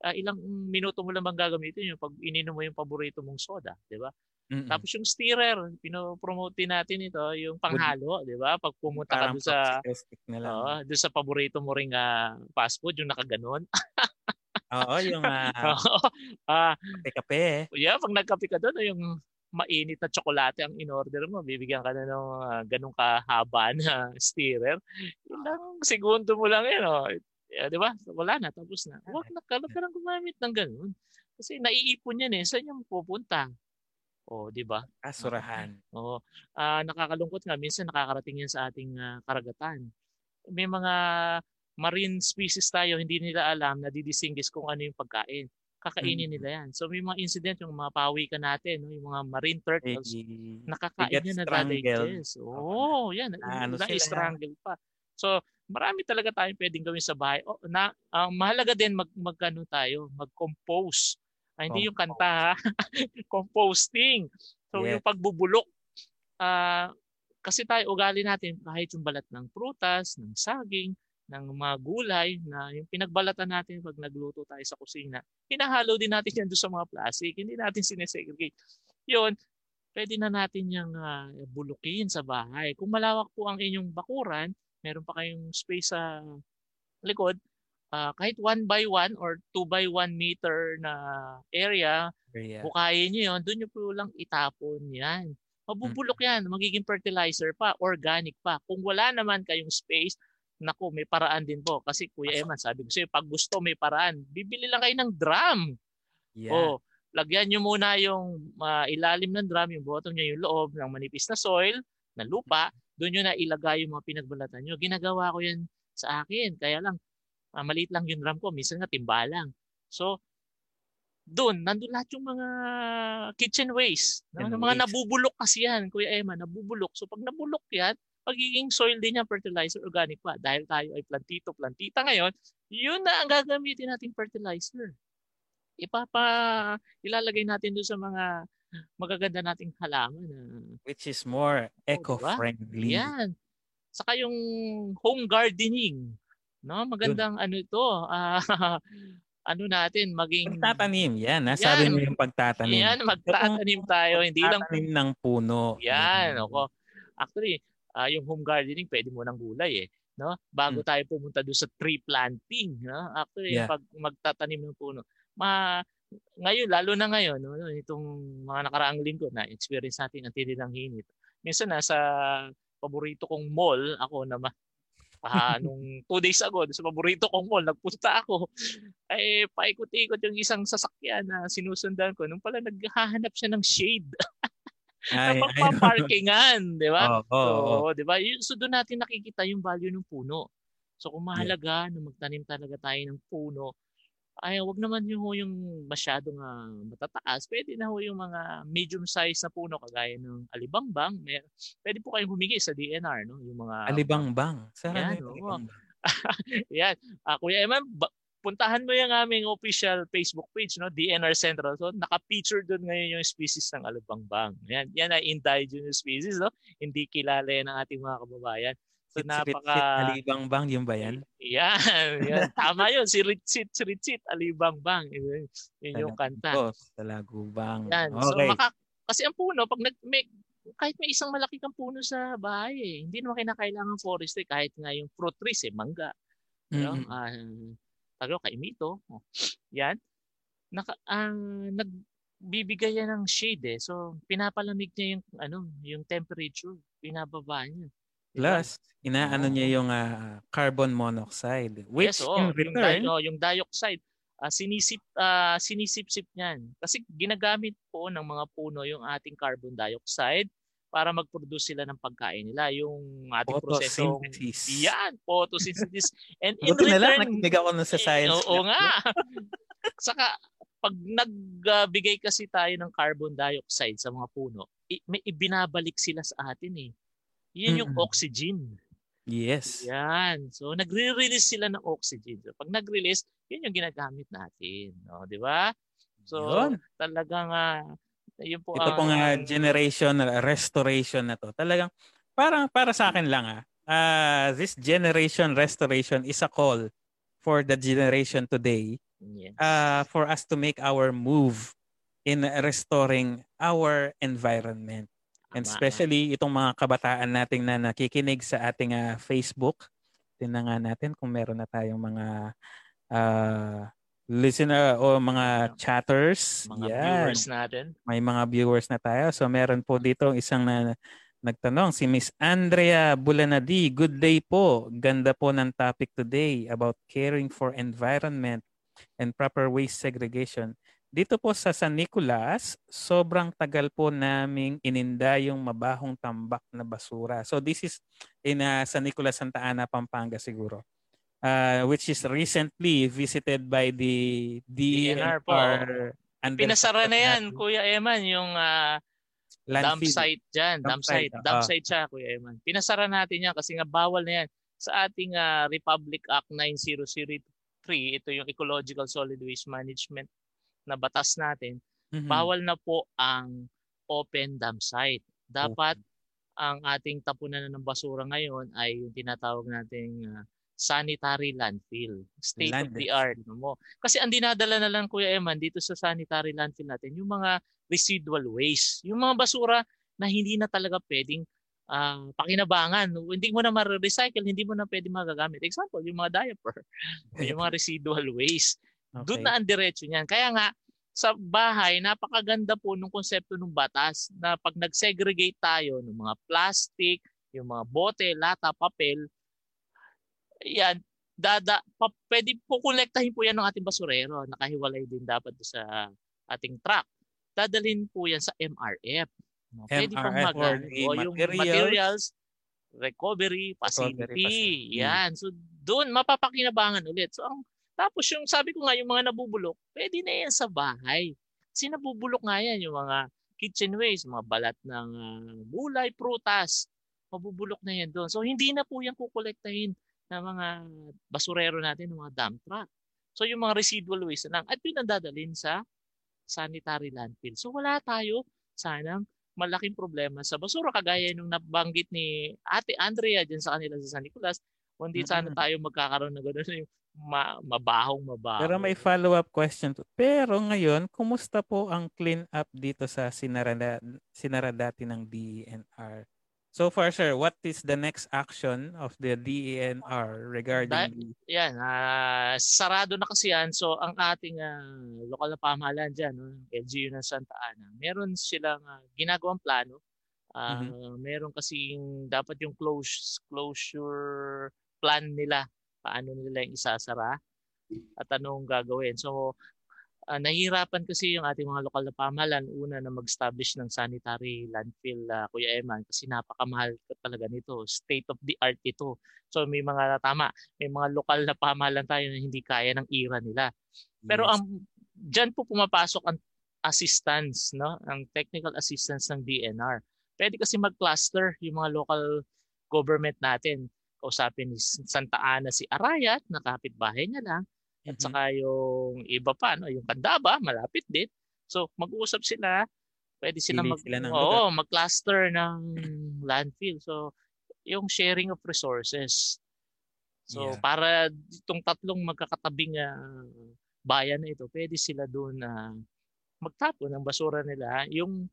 Uh, ilang minuto mo lang bang gagamitin yung pag ininom mo yung paborito mong soda, 'di ba? Mm-mm. Tapos yung stirrer, pinopromote natin ito, yung panghalo, 'di ba? Pag pumunta ka doon sa. Uh, doon sa paborito mo ring uh, fast food, yung nakaganon. Oo, yung uh, uh, kape-kape. Yeah, pag nagkape ka doon, yung mainit na tsokolate ang in-order mo, bibigyan ka na ng uh, ganung kahaba na stirrer. Ilang segundo mo lang yan, oh. Yeah, di ba? Wala na, tapos na. Huwag na ka lang gumamit ng ganun. Kasi naiipon yan eh. Saan yung pupunta? O, oh, di ba? Kasurahan. Oo. Uh, nakakalungkot nga minsan nakakarating yan sa ating uh, karagatan. May mga marine species tayo hindi nila alam na didistinguish kung ano yung pagkain. Kakainin mm. nila yan. So may mga incident yung mga pawi ka natin, no? yung mga marine turtles, hey, nakakain yan na digest. Oo, oh, yan. Ah, ano na-strangle pa. So marami talaga tayong pwedeng gawin sa bahay. Oh, na, uh, mahalaga din mag, mag ano tayo, mag-compose Ah, hindi yung kanta ha. Composting. So yeah. yung pagbubulok. Uh, kasi tayo ugali natin kahit yung balat ng prutas, ng saging, ng mga gulay na yung pinagbalatan natin pag nagluto tayo sa kusina, hinahalo din natin yan doon sa mga plastic. Hindi natin sinesegregate. Yun, pwede na natin yung uh, bulukin sa bahay. Kung malawak po ang inyong bakuran, meron pa kayong space sa likod, uh, kahit 1 by 1 or 2 by 1 meter na area, area. bukayin nyo yun, doon nyo po lang itapon yan. Mabubulok yan, magiging fertilizer pa, organic pa. Kung wala naman kayong space, naku, may paraan din po. Kasi Kuya Eman, sabi ko sa'yo, pag gusto may paraan, bibili lang kayo ng drum. Yeah. O, lagyan nyo muna yung uh, ilalim ng drum, yung bottom niya, yung loob ng manipis na soil, na lupa, doon nyo na ilagay yung mga pinagbalatan nyo. Ginagawa ko yan sa akin. Kaya lang, uh, maliit lang yung drum ko, minsan nga timba lang. So, doon, nandun lahat yung mga kitchen waste. Kitchen mga waste. nabubulok kasi yan, Kuya Emma, nabubulok. So, pag nabulok yan, magiging soil din yan, fertilizer, organic pa. Dahil tayo ay plantito, plantita ngayon, yun na ang gagamitin nating fertilizer. Ipapa, ilalagay natin doon sa mga magaganda nating halaman. Na, Which is more oh, eco-friendly. Diba? Yan. Saka yung home gardening. No, magandang Yun. ano ito, uh, ano natin maging pagtatanim. Yan, nasabi Yan. mo yung pagtatanim. yan magtatanim tayo hindi lang Pagtatanim ng puno. yan ako actually ah, yung home gardening pwede mo ng gulay eh no bago tayo pumunta doon sa tree planting no actually Hmm. Yeah. pag magtatanim ng puno ma ngayon lalo na ngayon no itong mga nakaraang linggo na experience natin ang tindi ng hinit minsan nasa paborito kong mall ako na ah, nung two days ago sa paborito kong mall nagpunta ako ay paikot-ikot yung isang sasakyan na sinusundan ko nung pala naghahanap siya ng shade na Ay, ay, pagpaparkingan, di ba? Oo, oo. So, di ba? Yun- So, doon natin nakikita yung value ng puno. So, kung mahalaga na magtanim talaga tayo ng puno, ay wag naman yung, yung masyadong ah, matataas. Pwede na ho yung mga medium size na puno kagaya ng alibangbang. May, pwede po kayong humingi sa DNR, no? Yung mga Alibang-bang. Saan Yan, alibang-bang? Yan. Ah, Kuya Eman, ba- puntahan mo yung aming official Facebook page, no? DNR Central. So, naka-feature doon ngayon yung species ng alubang-bang. Yan, yan ay indigenous species, no? Hindi kilala yan ng ating mga kababayan. So, napaka... alibang-bang yung ba yan? Yan, yan. Tama yun. Si Ritsit, si Ritsit, alibang-bang. Yun, yun yung kanta. Oh, talagubang. Yan. So, Okay. maka, kasi ang puno, pag nag, may, kahit may isang malaki kang puno sa bahay, eh, hindi naman kinakailangan forestry kahit nga yung fruit trees, eh, mangga, Mm-mm. No? Ah, tago kay Mito. Oh. Yan. Naka ang nagbibigay yan ng shade eh. So pinapalamig niya yung ano, yung temperature, binababa niya. Plus, inaano Oo. niya yung ah, carbon monoxide. Which yes, oo, in yung, di- return, oh, yung dioxide, ah, sinisip ah, sinisip-sip niyan. Kasi ginagamit po ng mga puno yung ating carbon dioxide para mag-produce sila ng pagkain nila. Yung ating photosynthesis. yan, photosynthesis. And in Buti na lang, return, nakinig ako nun sa science. Eh, oo nga. Saka, pag nagbigay kasi tayo ng carbon dioxide sa mga puno, i- may ibinabalik sila sa atin eh. Yun yung Mm-mm. oxygen. Yes. Yan. So, nagre-release sila ng oxygen. So, pag nag-release, yun yung ginagamit natin. No? Di ba? So, Yun. talagang, uh, yun po Ito ang- pong ah, generation restoration na to. Talagang parang para sa akin lang ah. ah, this generation restoration is a call for the generation today Yes. uh, for us to make our move in restoring our environment. And especially itong mga kabataan nating na nakikinig sa ating ah, Facebook. Tingnan nga natin kung meron na tayong mga ah, listener o mga chatters. mga Yan. viewers natin. May mga viewers na tayo. So meron po dito isang na nagtanong si Miss Andrea Bulanadi. Good day po. Ganda po ng topic today about caring for environment and proper waste segregation. Dito po sa San Nicolas, sobrang tagal po naming ininda yung mabahong tambak na basura. So this is in uh, San Nicolas, Santa Ana, Pampanga siguro. Uh, which is recently visited by the DNR po. DNR. under- Pinasara na yan, Kuya Eman, yung ah, dump landfill. site dyan. Dump Dump site. Dump site siya, Kuya Eman. Pinasara natin yan kasi nga bawal na yan. Sa ating ah, Republic Act 9003, ito yung Ecological Solid Waste Management na batas natin, Mhm. bawal na po ang open dump site. Dapat ang ating tapunan ng basura ngayon ay yung tinatawag nating ah, sanitary landfill. State of the art mo. Kasi ang dinadala na lang Kuya Eman dito sa sanitary landfill natin yung mga residual waste. Yung mga basura na hindi na talaga pwedeng ah, pakinabangan. Hindi mo na ma-recycle, hindi mo na pwedeng magagamit. Example, yung mga diaper, yung mga residual waste. Doon Okay. na ang diretso niyan. Kaya nga, sa bahay, napakaganda po nung konsepto ng batas na pag nag-segregate tayo ng mga plastic, yung mga bote, lata, papel, yan, dada, pa, pwede po kolektahin po yan ng ating basurero. Nakahiwalay din dapat sa ating truck. Dadalhin po yan sa MRF. No, Pwede MRF or mag- the o yung materials. materials, recovery facility. facility. Yan. So doon mapapakinabangan ulit. So ang tapos yung sabi ko nga yung mga nabubulok, pwede na yan sa bahay. Kasi nabubulok nga yan yung mga kitchen waste, mga balat ng gulay, prutas. Mabubulok na yan doon. So hindi na po yan kukolektahin ng mga basurero natin, ng mga dump truck. So yung mga residual waste na lang at pinandadalhin sa sanitary landfill. So wala tayo sanang malaking problema sa basura kagaya nung nabanggit ni Ate Andrea diyan sa kanila sa San Nicolas. Kundi sana tayo magkakaroon ng gano'n yung ma- mabahong mabaho. Pero may follow-up question. To. Pero ngayon, kumusta po ang clean up dito sa sinarada, sinaradati ng DENR? So far, sir, what is the next action of the DENR regarding the... Yan, uh, sarado na kasi yan. So, ang ating uh, lokal na pamahalaan dyan, no, LGU ng Santa Ana, meron silang uh, ginagawang plano. Uh, mm-hmm. Meron kasi dapat yung close, closure plan nila paano nila yung isasara at anong gagawin. So, uh, nahihirapan kasi yung ating mga lokal na pamahalaan una na mag-establish ng sanitary landfill, uh, Kuya Eman, kasi napakamahal talaga nito. State of the art ito. So may mga tama, may mga lokal na pamahalaan tayo na hindi kaya ng ira nila. Pero yes. ang diyan po pumapasok ang assistance, no? Ang technical assistance ng DNR. Pwede kasi mag-cluster yung mga local government natin kausapin ni Santa Ana si Arayat, na kapitbahay niya lang. At mm-hmm. saka yung iba pa, no, yung Kandaba, malapit din. So mag-uusap sila, pwede sila mag sila ng oo, mag-cluster ng landfill. So yung sharing of resources. So yeah. para itong tatlong magkakatabing uh, bayan na ito, pwede sila doon na uh, magtapon ng basura nila. Yung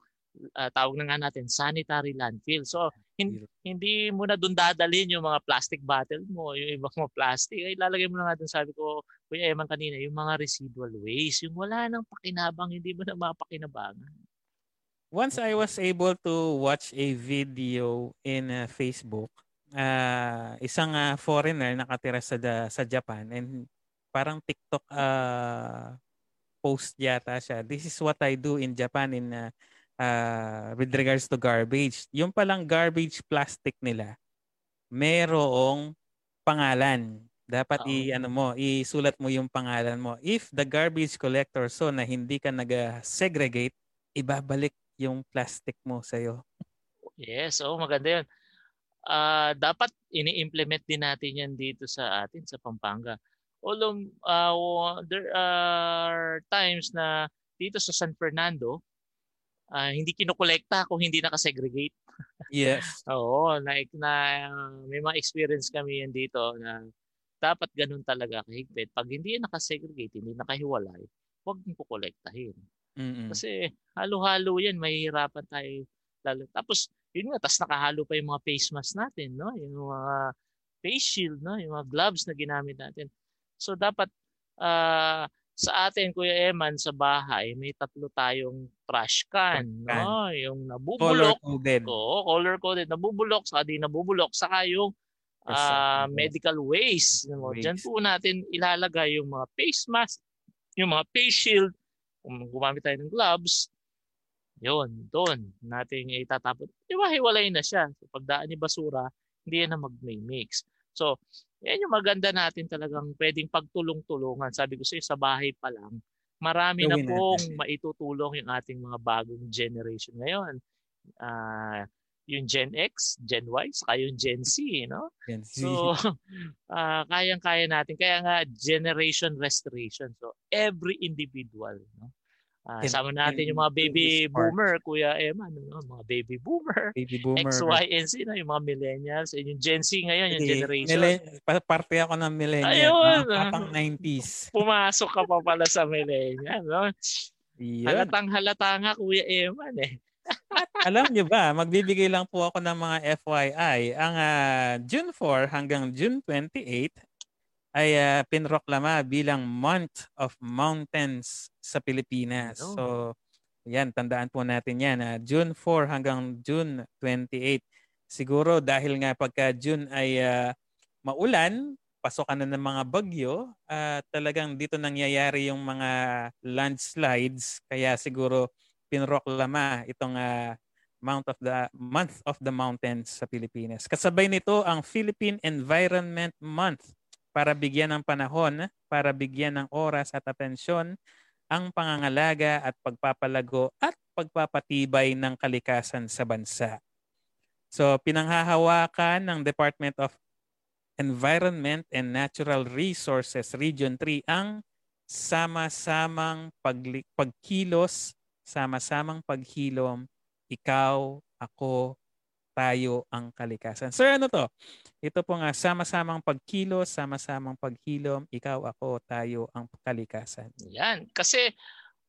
uh, tawag na nga natin sanitary landfill. So hindi, hindi mo na doon dadalhin yung mga plastic bottle mo, yung ibang mga plastic. Ay lalagay mo na nga doon sabi ko, Kuya Eman kanina, yung mga residual waste, yung wala nang pakinabang, hindi mo na mapakinabangan. Once I was able to watch a video in uh, Facebook, uh, isang uh, foreigner nakatira sa sa Japan and parang TikTok uh, post yata siya. This is what I do in Japan in uh, uh, with regards to garbage. Yung palang garbage plastic nila, merong pangalan. Dapat oh. i ano mo, isulat mo yung pangalan mo. If the garbage collector so na hindi ka nag-segregate, ibabalik yung plastic mo sa iyo. Yes, oh maganda 'yun. Uh, dapat ini-implement din natin 'yan dito sa atin sa Pampanga. Although uh, there are times na dito sa San Fernando, uh, hindi kinokolekta kung hindi nakasegregate. Yes. Oo, like na may mga experience kami yan dito na dapat ganun talaga kahigpit. Pag hindi nakasegregate, hindi nakahiwalay, huwag mong kukolektahin. Mm-hmm. Kasi halo-halo yan, mahihirapan tayo lalo. Tapos, yun nga, tas nakahalo pa yung mga face mask natin, no? Yung mga face shield, no? Yung mga gloves na ginamit natin. So, dapat uh, sa atin, Kuya Eman, sa bahay, may tatlo tayong trash can. can. No? Yung nabubulok. Color-coded. Oo, color-coded. Nabubulok, saka di nabubulok. Saka yung uh, medical waste. waste. Diyan po natin ilalagay yung mga face mask, yung mga face shield, kung gumamit tayo ng gloves, yun, doon natin itatapon. Di ba, hiwalay na siya. So, pagdaan ni basura, hindi yan na mag-mix. So, yan yung maganda natin talagang pwedeng pagtulong-tulungan. Sabi ko sa sa bahay pa lang, marami na pong natin. maitutulong yung ating mga bagong generation ngayon. Uh, yung Gen X, Gen Y, saka yung Gen Z, no? Gen Z. So, uh, kayang-kaya natin. Kaya nga, generation restoration. So, every individual, no? Uh, sama natin in, yung mga baby boomer, Kuya Emma, no? mga baby boomer, baby boomer, X, Y, and Z, no? yung mga millennials, and yung Gen Z ngayon, yung generation. Millen- parte ako ng millennial, Ayun, mga 90s. Pumasok ka pa pala sa millennial. No? Yun. Halatang halata nga, Kuya Eman eh. Alam niyo ba, magbibigay lang po ako ng mga FYI. Ang uh, June 4 hanggang June 28 ay uh, pinroklama bilang Month of Mountains sa Pilipinas. Oh. So, yan, tandaan po natin yan. Uh, June 4 hanggang June 28. Siguro dahil nga pagka June ay uh, maulan, pasokan na ng mga bagyo, uh, talagang dito nangyayari yung mga landslides. Kaya siguro pinroklama itong uh, Mount of the Month of the Mountains sa Pilipinas. Kasabay nito ang Philippine Environment Month para bigyan ng panahon, para bigyan ng oras at atensyon ang pangangalaga at pagpapalago at pagpapatibay ng kalikasan sa bansa. So pinanghahawakan ng Department of Environment and Natural Resources Region 3 ang sama-samang pag- pagkilos, sama-samang paghilom, ikaw, ako, tayo ang kalikasan. Sir, ano to? Ito po nga, sama-samang pagkilos, sama-samang paghilom, ikaw, ako, tayo ang kalikasan. Yan. Kasi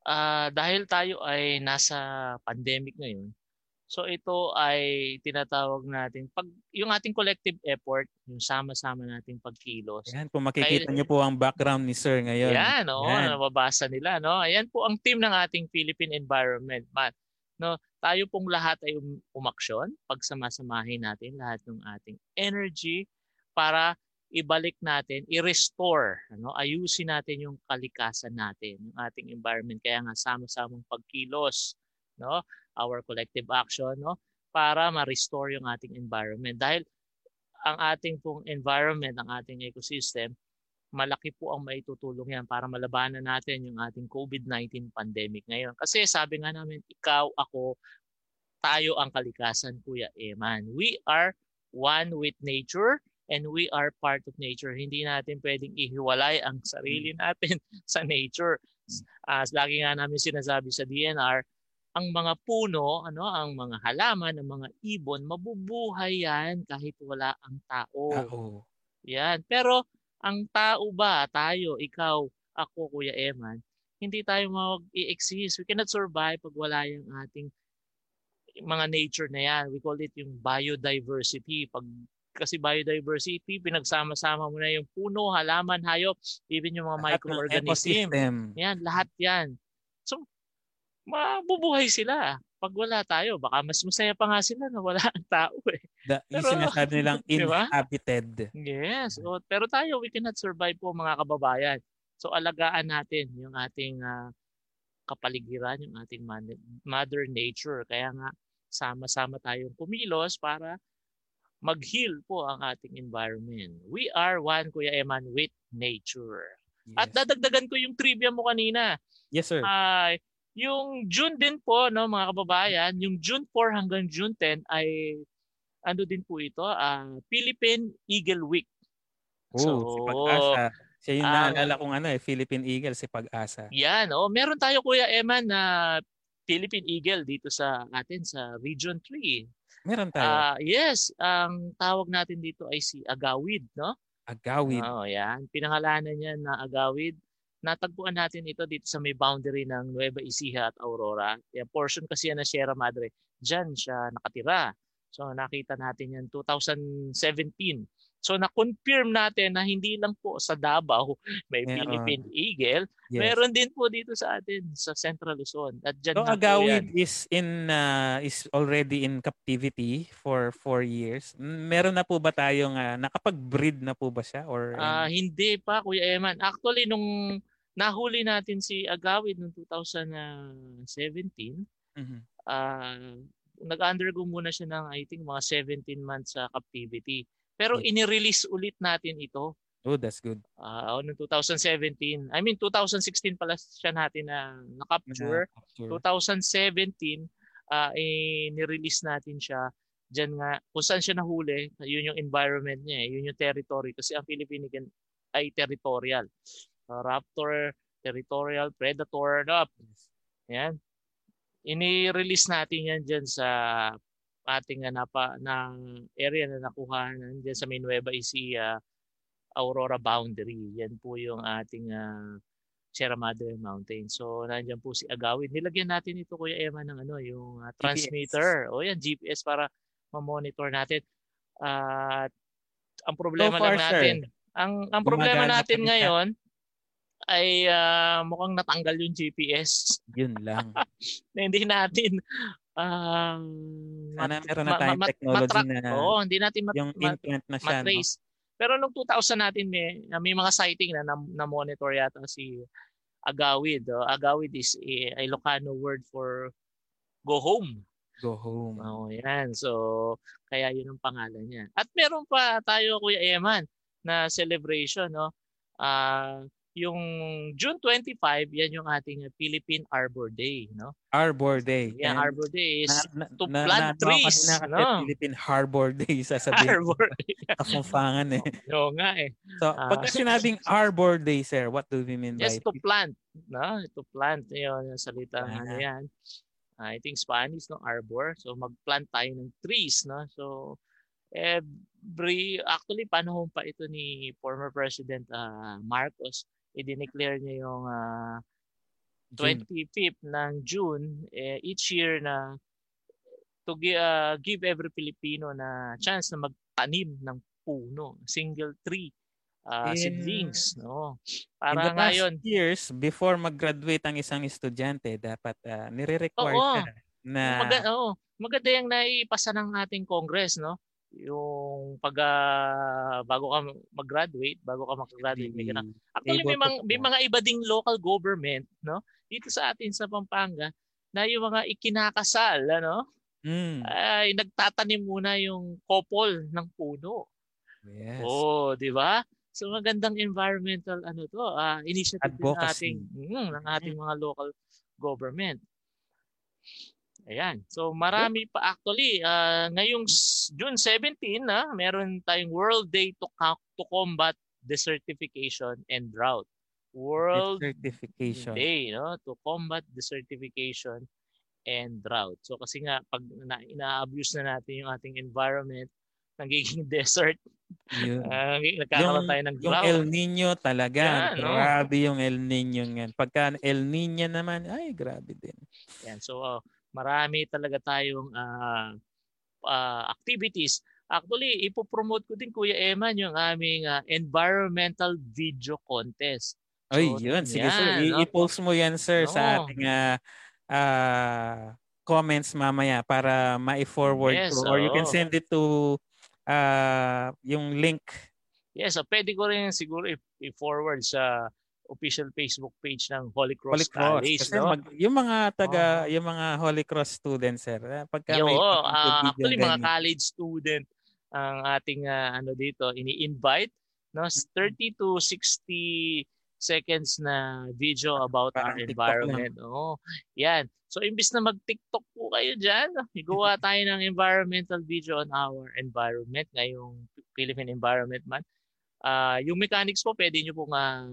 uh, dahil tayo ay nasa pandemic ngayon, So ito ay tinatawag natin pag yung ating collective effort, yung sama-sama nating pagkilos. Yan, kung makikita niyo po ang background ni Sir ngayon. Yan, oh, yan. nababasa nila, no. Ayan po ang team ng ating Philippine Environment Month. No, tayo pong lahat ay um, umaksyon, pagsamasamahin natin lahat ng ating energy para ibalik natin, i-restore, ano, ayusin natin yung kalikasan natin, yung ating environment. Kaya nga sama-samang pagkilos, no? our collective action no para ma-restore yung ating environment dahil ang ating pong environment, ang ating ecosystem, malaki po ang maitutulong yan para malabanan natin yung ating COVID-19 pandemic ngayon. Kasi sabi nga namin, ikaw, ako, tayo ang kalikasan, Kuya Eman. We are one with nature and we are part of nature. Hindi natin pwedeng ihiwalay ang sarili hmm. natin sa nature. As uh, lagi nga namin sinasabi sa DNR, ang mga puno, ano, ang mga halaman, ang mga ibon, mabubuhay yan kahit wala ang tao. Tao. Yan. Pero ang tao ba, tayo, ikaw, ako, Kuya Eman, hindi tayo mag-i-exist. We cannot survive pag wala yung ating mga nature na yan. We call it yung biodiversity. Pag kasi biodiversity, pinagsama-sama mo na yung puno, halaman, hayop, even yung mga lahat microorganism. Yan, lahat yan. So, mabubuhay sila. Pag wala tayo, baka mas masaya pa nga sila na wala ang tao eh. The, pero, yung sinasabi nilang inhabited. Yes. So, pero tayo, we cannot survive po mga kababayan. So alagaan natin yung ating uh, kapaligiran, yung ating mother nature. Kaya nga, sama-sama tayong kumilos para mag-heal po ang ating environment. We are one, Kuya Eman, with nature. Yes. At dadagdagan ko yung trivia mo kanina. Yes, sir. Uh, yung June din po, no, mga kababayan, yung June 4 hanggang June 10 ay ano din po ito, uh, Philippine Eagle Week. Oh, so, si Pag-asa. Siya yung uh, naalala kong ano eh, Philippine Eagle, si Pag-asa. Yan, oh, meron tayo Kuya Eman na Philippine Eagle dito sa atin sa Region 3. Meron tayo. Uh, yes, ang tawag natin dito ay si Agawid, no? Agawid. Oh, yan. Pinangalanan niya na Agawid natagpuan natin ito dito sa may boundary ng Nueva Ecija at Aurora. Yung portion kasi yan ng Sierra Madre, dyan siya nakatira. So nakita natin yan 2017. So na-confirm natin na hindi lang po sa Davao may yeah, Philippine Eagle, yes. meron din po dito sa atin sa Central Luzon. At dyan so Agawid is in uh, is already in captivity for four years. Meron na po ba tayong uh, nakapag-breed na po ba siya or uh, hindi pa Kuya Eman. Actually nung nahuli natin si Agawid noong 2017, mm-hmm. uh, nag-undergo muna siya ng I think mga 17 months sa captivity. Pero okay. ini-release ulit natin ito. Oh, that's good. Uh, noong 2017. I mean, 2016 pala siya natin na na-capture. Na-capture. 2017, uh, ni-release natin siya. Diyan nga, kung saan siya nahuli, yun yung environment niya, eh, yun yung territory. Kasi ang Philippine ay territorial. Uh, raptor, territorial, predator, no? Yan. Ini-release natin yan dyan sa ating uh, napa, ng area na nakuha nandiyan sa may Nueva Ecija Aurora boundary. Yan po yung ating uh, Sierra Madre Mountain. So nandiyan po si Agawid. Nilagyan natin ito Kuya Emma ng ano, yung uh, transmitter. O yan GPS para ma-monitor natin. At uh, ang problema so far, lang natin, sir, ang ang problema natin ngayon ay uh, mukhang natanggal yung GPS. Yun lang. na hindi natin um, Sana meron na tayong ma- technology matrack, na oh, hindi natin mat- yung implant na siya. Matrace. No? Pero nung 2000 natin may, may mga sighting na, na, na yata si Agawid. Oh. Agawid is a, a Ilocano word for go home. Go home. Oh, yan. So, kaya yun ang pangalan niya. At meron pa tayo, Kuya Eman, na celebration, no? Uh, yung June 25, yan yung ating Philippine Arbor Day, no? Arbor Day. Yeah, And Arbor Day is na, to na, plant na, trees, na, no? Philippine Harbor Day sasabihin. Arbor Day. Kakumpangan eh. Oo nga eh. So, uh, pag sinabing Arbor Day, sir, what do we mean yes, by? Yes, to plant, no? To plant, yun, yung salita uh, ano yan. I think Spanish, no? Arbor. So mag-plant tayo ng trees, no? So every, actually panahon pa ito ni former President uh, Marcos, i-declare niya yung uh, 25th ng June eh, each year na to give, uh, give every Filipino na chance na magtanim ng puno, single tree uh, In, seedlings. No? Para in the ngayon, years, before mag-graduate ang isang estudyante, dapat uh, nire-require oo, ka na... Mag- oo, maganda yung naipasa ng ating Congress, no? Yung pag uh, bago ka mag-graduate, bago ka mag-graduate, may ganun. Actually, may, mga, may mga iba ding local government, no? Dito sa atin sa Pampanga, na yung mga ikinakasal, ano? Mm. Ay nagtatanim muna yung couple ng puno. Yes. Oh, di ba? So magandang environmental ano to, uh, initiative Advocacy. ng ating mm, ng ating mga local government. Ayan. So marami pa actually uh, ngayong June 17 na uh, meron tayong World Day to to combat desertification and drought. World desertification. Day no to combat desertification and drought. So kasi nga pag na, ina-abuse na natin yung ating environment, nagiging desert. Yun. Uh, nagkakaroon yung, tayo ng drought. Yung El Nino talaga. Yan, grabe no? yung El Nino yan. Pagka El Nino naman, ay grabe din. Yan. So uh, marami talaga tayong uh, uh, activities. Actually, ipopromote ko din Kuya Eman yung aming uh, environmental video contest. So, Ay, yun. Sige, yan, sir. No? I-post mo yan, sir, no. sa ating uh, uh, comments mamaya para ma-forward yes, ko. Or you can send it to uh, yung link. Yes, so pwede ko rin siguro i-forward sa official Facebook page ng Holy Cross, Holy Cross. College. Kasi no? mag, yung mga taga, oh. yung mga Holy Cross students, sir. Eh, pagka Yo, may uh, actually, mga college student ang ating uh, ano dito, ini-invite. No? 30 to 60 seconds na video about Parang our environment. Oo. Yan. So, imbis na mag-TikTok po kayo dyan, igawa tayo ng environmental video on our environment ngayong Philippine Environment Month. Uh, yung mechanics po, pwede nyo pong uh,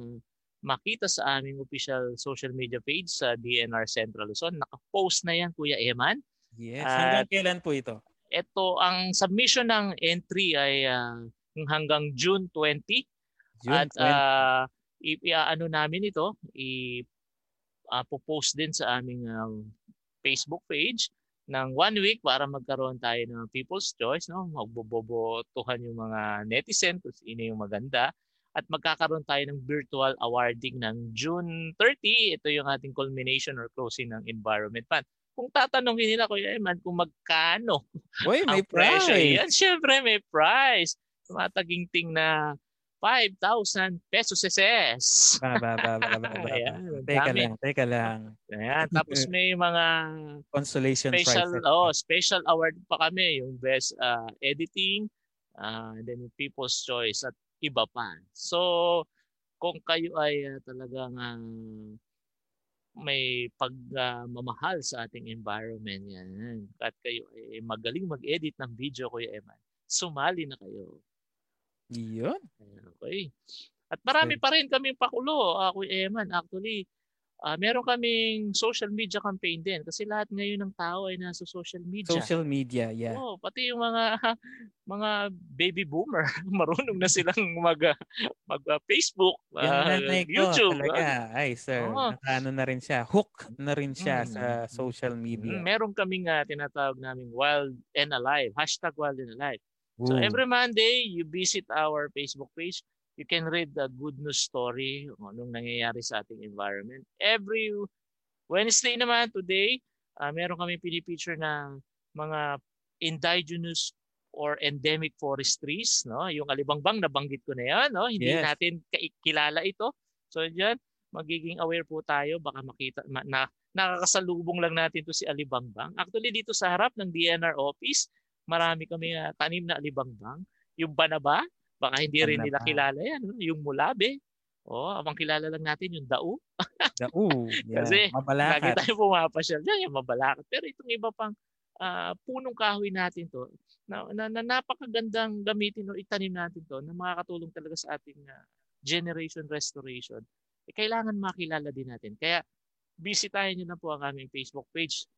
makita sa aming official social media page sa DNR Central Luzon. Naka-post na yan, Kuya Eman. Yes. Hanggang kailan po ito? Ito, ang submission ng entry ay uh, hanggang June 20. June At 20. Uh, i-ano namin ito, i uh, din sa aming uh, Facebook page ng one week para magkaroon tayo ng people's choice, no? Magbobobotohan yung mga netizen kung sino yung maganda at magkakaroon tayo ng virtual awarding ng June 30. Ito yung ating culmination or closing ng Environment Fund. Kung tatanungin nila, Kuya Eman, kung magkano Uy, may prize. Presyo, yan, syempre may prize. Tumataginting na 5,000 pesos SS. Ba, ba, ba, ba, ba, ba. Ayan, teka dami. lang, teka lang. Ayan, tapos may mga consolation special, prize. Oh, special award pa kami, yung best uh, editing, uh, and then People's Choice at iba pa. So, kung kayo ay uh, talagang uh, may pagmamahal uh, sa ating environment yan, at kayo ay magaling mag-edit ng video, Kuya Eman, sumali na kayo. Yun. Okay. At marami pa rin kaming pakulo, uh, Eman. Actually, uh, meron kaming social media campaign din kasi lahat ngayon ng tao ay nasa social media. Social media, yeah. Oh, pati yung mga mga baby boomer, marunong na silang mag mag uh, Facebook, uh, YouTube. Talaga. Ay, sir, oh. ano na rin siya, hook na rin siya hmm. sa social media. Hmm, meron kaming uh, tinatawag naming Wild and Alive, hashtag Wild and Alive. Ooh. So every Monday, you visit our Facebook page. You can read the good news story kung anong nangyayari sa ating environment. Every Wednesday naman, today, uh, meron kami pinipicture ng mga indigenous or endemic forest trees. No? Yung alibangbang, nabanggit ko na yan. No? Hindi yes. natin kilala ito. So diyan, magiging aware po tayo. Baka makita, ma, na, nakakasalubong lang natin to si alibangbang. Actually, dito sa harap ng DNR office, marami kami uh, tanim na alibangbang. Yung banaba, baka hindi rin nila kilala yan. Yung mulabe, oh, amang kilala lang natin yung dao. dao. Yeah. Kasi mabalakat. lagi tayo pumapasyal dyan, yung mabalakat. Pero itong iba pang uh, punong kahoy natin to, na, na, na napakagandang gamitin o itanim natin to na makakatulong talaga sa ating uh, generation restoration, eh, kailangan makilala din natin. Kaya bisitahin niyo na po ang aming Facebook page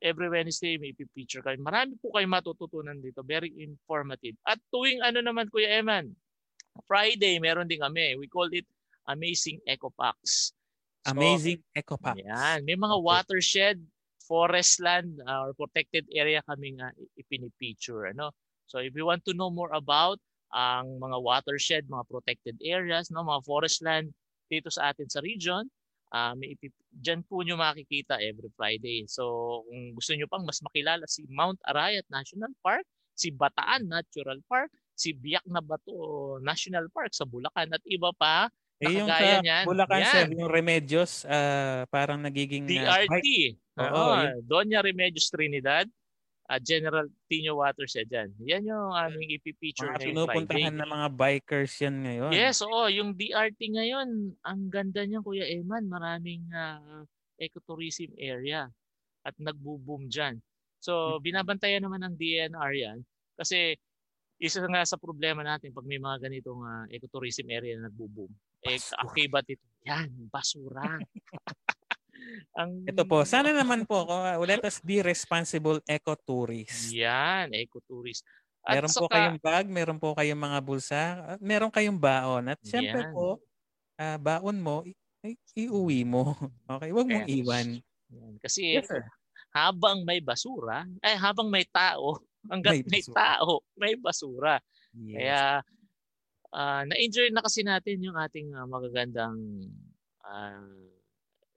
every Wednesday may picture kayo. Marami po kayo matututunan dito. Very informative. At tuwing ano naman Kuya Eman, Friday meron din kami. We call it Amazing Eco Packs. So, Amazing Eco Packs. Yan. May mga okay. watershed, forest land, uh, or protected area kami nga ipinipicture. Ano? So if you want to know more about ang mga watershed, mga protected areas, no, mga forest land dito sa atin sa region, uh, may ipip- dyan po nyo makikita every Friday. So kung gusto nyo pang mas makilala si Mount Arayat National Park, si Bataan Natural Park, si Biak na Bato National Park sa Bulacan at iba pa eh, yung sa niyan. Bulacan yan. sir, yung Remedios, uh, parang nagiging... DRT. Uh, Oo, oh, Doña Remedios Trinidad uh, General Tino Watershed dyan. Yan yung aming ipipicture mga ngayon pinupuntahan ng mga bikers yan ngayon. Yes, oo. Yung DRT ngayon, ang ganda niya Kuya Eman. Maraming uh, ecotourism area at nagbo-boom dyan. So, hmm. binabantayan naman ng DNR yan kasi isa nga sa problema natin pag may mga ganitong uh, ecotourism area na nagbo-boom. Eh, okay ba ito? Yan, basura. Ang... Ito po, sana naman po, uh, let us be responsible ecotourist. Yan, ecotourist. At meron saka, po kayong bag, meron po kayong mga bulsa, meron kayong baon. At siyempre yan. po, uh, baon mo, i- iuwi mo. Okay, wag mong yes. iwan. Yan. Kasi yes, habang may basura, ay habang may tao, hanggang may, may tao, may basura. Yes. Kaya uh, na-enjoy na kasi natin yung ating uh, magagandang uh,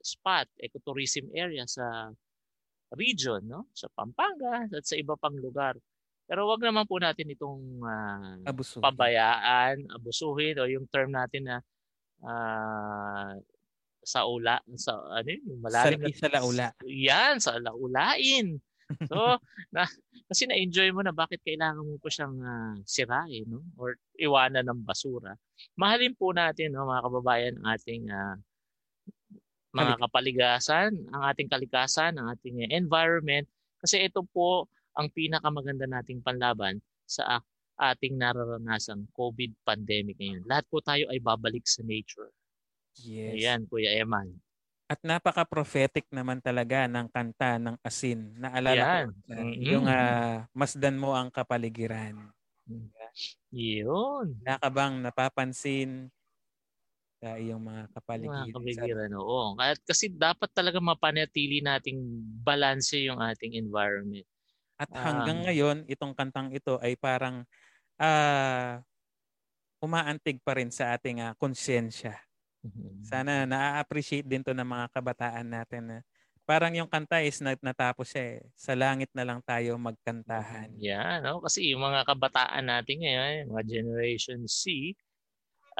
spot, ecotourism area sa region, no? Sa Pampanga at sa iba pang lugar. Pero wag naman po natin itong uh, abusuhin. pabayaan, abusuhin o yung term natin na uh, sa ula sa ano yung malalim sa, sa laula. Yan, sa laulain. So, na, kasi na-enjoy mo na bakit kailangan mo pa siyang uh, sirain no? or iwanan ng basura. Mahalin po natin no, mga kababayan ating uh, mga kapaligasan, ang ating kalikasan, ang ating environment. Kasi ito po ang pinakamaganda nating panlaban sa ating nararanasang COVID pandemic ngayon. Lahat po tayo ay babalik sa nature. Yes. Ayan, Kuya Eman. At napaka-prophetic naman talaga ng kanta ng asin. Naalala Yan. ko mm-hmm. yung uh, masdan mo ang kapaligiran. Mm. Yun. Wala ka bang napapansin sa iyong mga kapaligiran. Mga kapaligiran, oo. At kasi dapat talaga mapanatili nating balanse yung ating environment. At hanggang um, ngayon, itong kantang ito ay parang uh, umaantig pa rin sa ating uh, konsyensya. Mm-hmm. Sana na-appreciate din to ng mga kabataan natin na parang yung kanta is natapos siya eh. Sa langit na lang tayo magkantahan. Yeah, no? kasi yung mga kabataan natin ngayon, mga Generation C,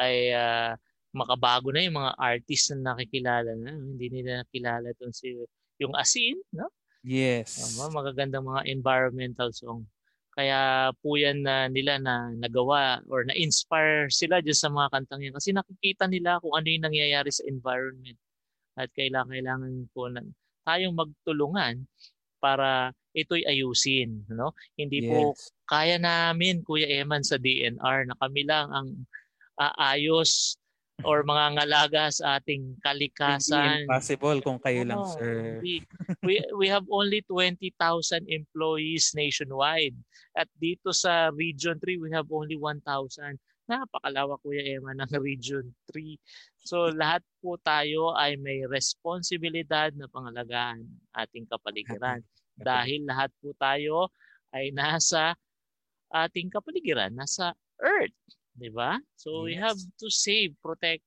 ay uh, makabago na yung mga artist na nakikilala na. Hindi nila nakilala itong si, yung Asin, no? Yes. Um, magagandang mga environmental song. Kaya po yan na nila na nagawa or na-inspire sila dyan sa mga kantang yan. Kasi nakikita nila kung ano yung nangyayari sa environment. At kailangan, kailangan po na tayong magtulungan para ito'y ayusin. No? Hindi yes. po kaya namin, Kuya Eman, sa DNR na kami lang ang aayos or mga ngalaga sa ating kalikasan. Hindi impossible kung kayo oh, lang, sir. We, we, we have only 20,000 employees nationwide. At dito sa Region 3, we have only 1,000. Napakalawak, Kuya Emma, ng Region 3. So lahat po tayo ay may responsibilidad na pangalagaan ating kapaligiran. Dahil lahat po tayo ay nasa ating kapaligiran, nasa Earth. 'Di ba? So yes. we have to save, protect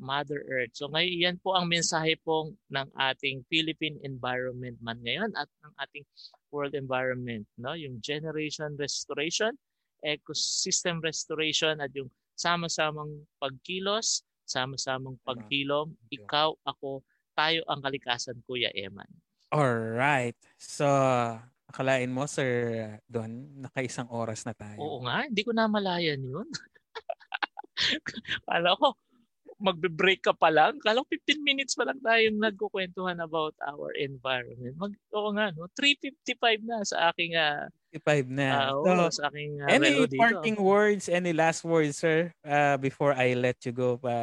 Mother Earth. So ngayon yan po ang mensahe po ng ating Philippine Environment Man ngayon at ng ating World Environment, no? Yung generation restoration, ecosystem restoration at yung sama-samang pagkilos, sama-samang paghilom, ikaw, ako, tayo ang kalikasan, Kuya Eman. All right. So, akalain mo, Sir Don, nakaisang oras na tayo. Oo nga, hindi ko namalayan yun. Kala ko, magbe-break ka pa lang. Kala ko 15 minutes pa lang tayong nagkukwentuhan about our environment. Mag, oo nga, no? 3.55 na sa aking... Uh, 55 na. Uh, so, sa aking uh, any parting dito. words, any last words, sir, uh, before I let you go pa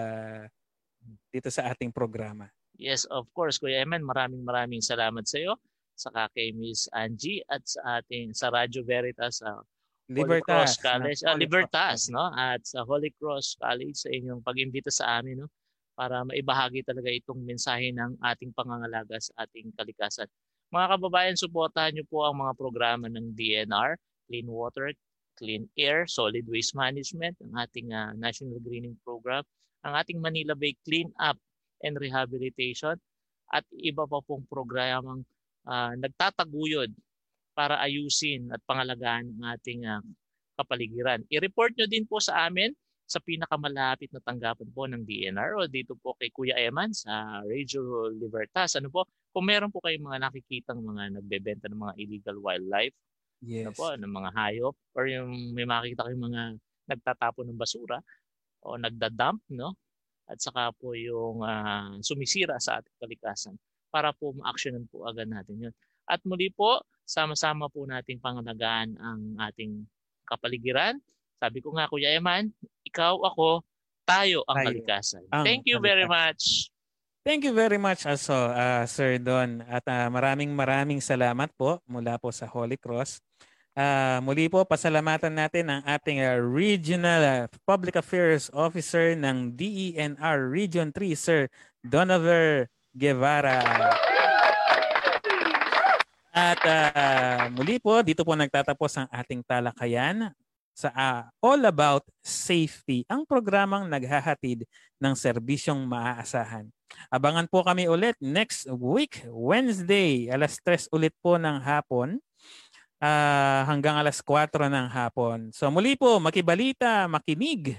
dito sa ating programa? Yes, of course, Kuya Eman. Maraming maraming salamat sa iyo saka kay Miss Angie at sa ating sa Radyo Veritas sa uh, Libertas. Holy Cross College, uh, Libertas, no? At sa Holy Cross College sa inyong pag-imbita sa amin, no? Para maibahagi talaga itong mensahe ng ating pangangalaga sa ating kalikasan. Mga kababayan, suportahan niyo po ang mga programa ng DNR, Clean Water, Clean Air, Solid Waste Management, ang ating uh, National Greening Program, ang ating Manila Bay Clean Up and Rehabilitation, at iba pa pong programang uh, nagtataguyod para ayusin at pangalagaan ang ating uh, kapaligiran. I-report nyo din po sa amin sa pinakamalapit na tanggapan po ng DNR o dito po kay Kuya Eman sa Radio Libertas. Ano po, kung meron po kayong mga nakikitang mga nagbebenta ng mga illegal wildlife, ano yes. ano po, ng mga hayop, or yung may makikita kayong mga nagtatapon ng basura o nagda-dump, no? at saka po yung uh, sumisira sa ating kalikasan para po ma-actionan po agad natin yun. At muli po, sama-sama po nating pangalagaan ang ating kapaligiran. Sabi ko nga, Kuya Eman, ikaw, ako, tayo ang tayo. kalikasan. Ang Thank you kalikasan. very much. Thank you very much also, uh, Sir Don. At uh, maraming maraming salamat po mula po sa Holy Cross Uh, muli po, pasalamatan natin ang ating uh, Regional uh, Public Affairs Officer ng DENR Region 3, Sir Donover Guevara. At uh, muli po, dito po nagtatapos ang ating talakayan sa uh, All About Safety, ang programang naghahatid ng serbisyong maaasahan. Abangan po kami ulit next week, Wednesday, alas 3 ulit po ng hapon uh, hanggang alas 4 ng hapon. So muli po, makibalita, makinig,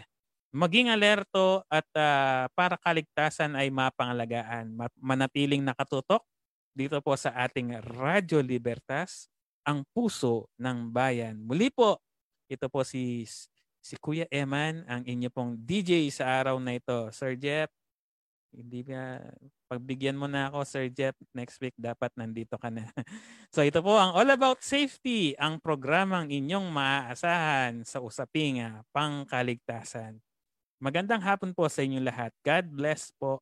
maging alerto at uh, para kaligtasan ay mapangalagaan. Manatiling nakatutok dito po sa ating Radyo Libertas, ang puso ng bayan. Muli po, ito po si si Kuya Eman, ang inyo pong DJ sa araw na ito. Sir Jeff, hindi ba, pagbigyan mo na ako, Sir Jeff, next week dapat nandito ka na. so ito po ang All About Safety, ang programang inyong maaasahan sa usaping uh, pangkaligtasan. Magandang hapon po sa inyong lahat. God bless po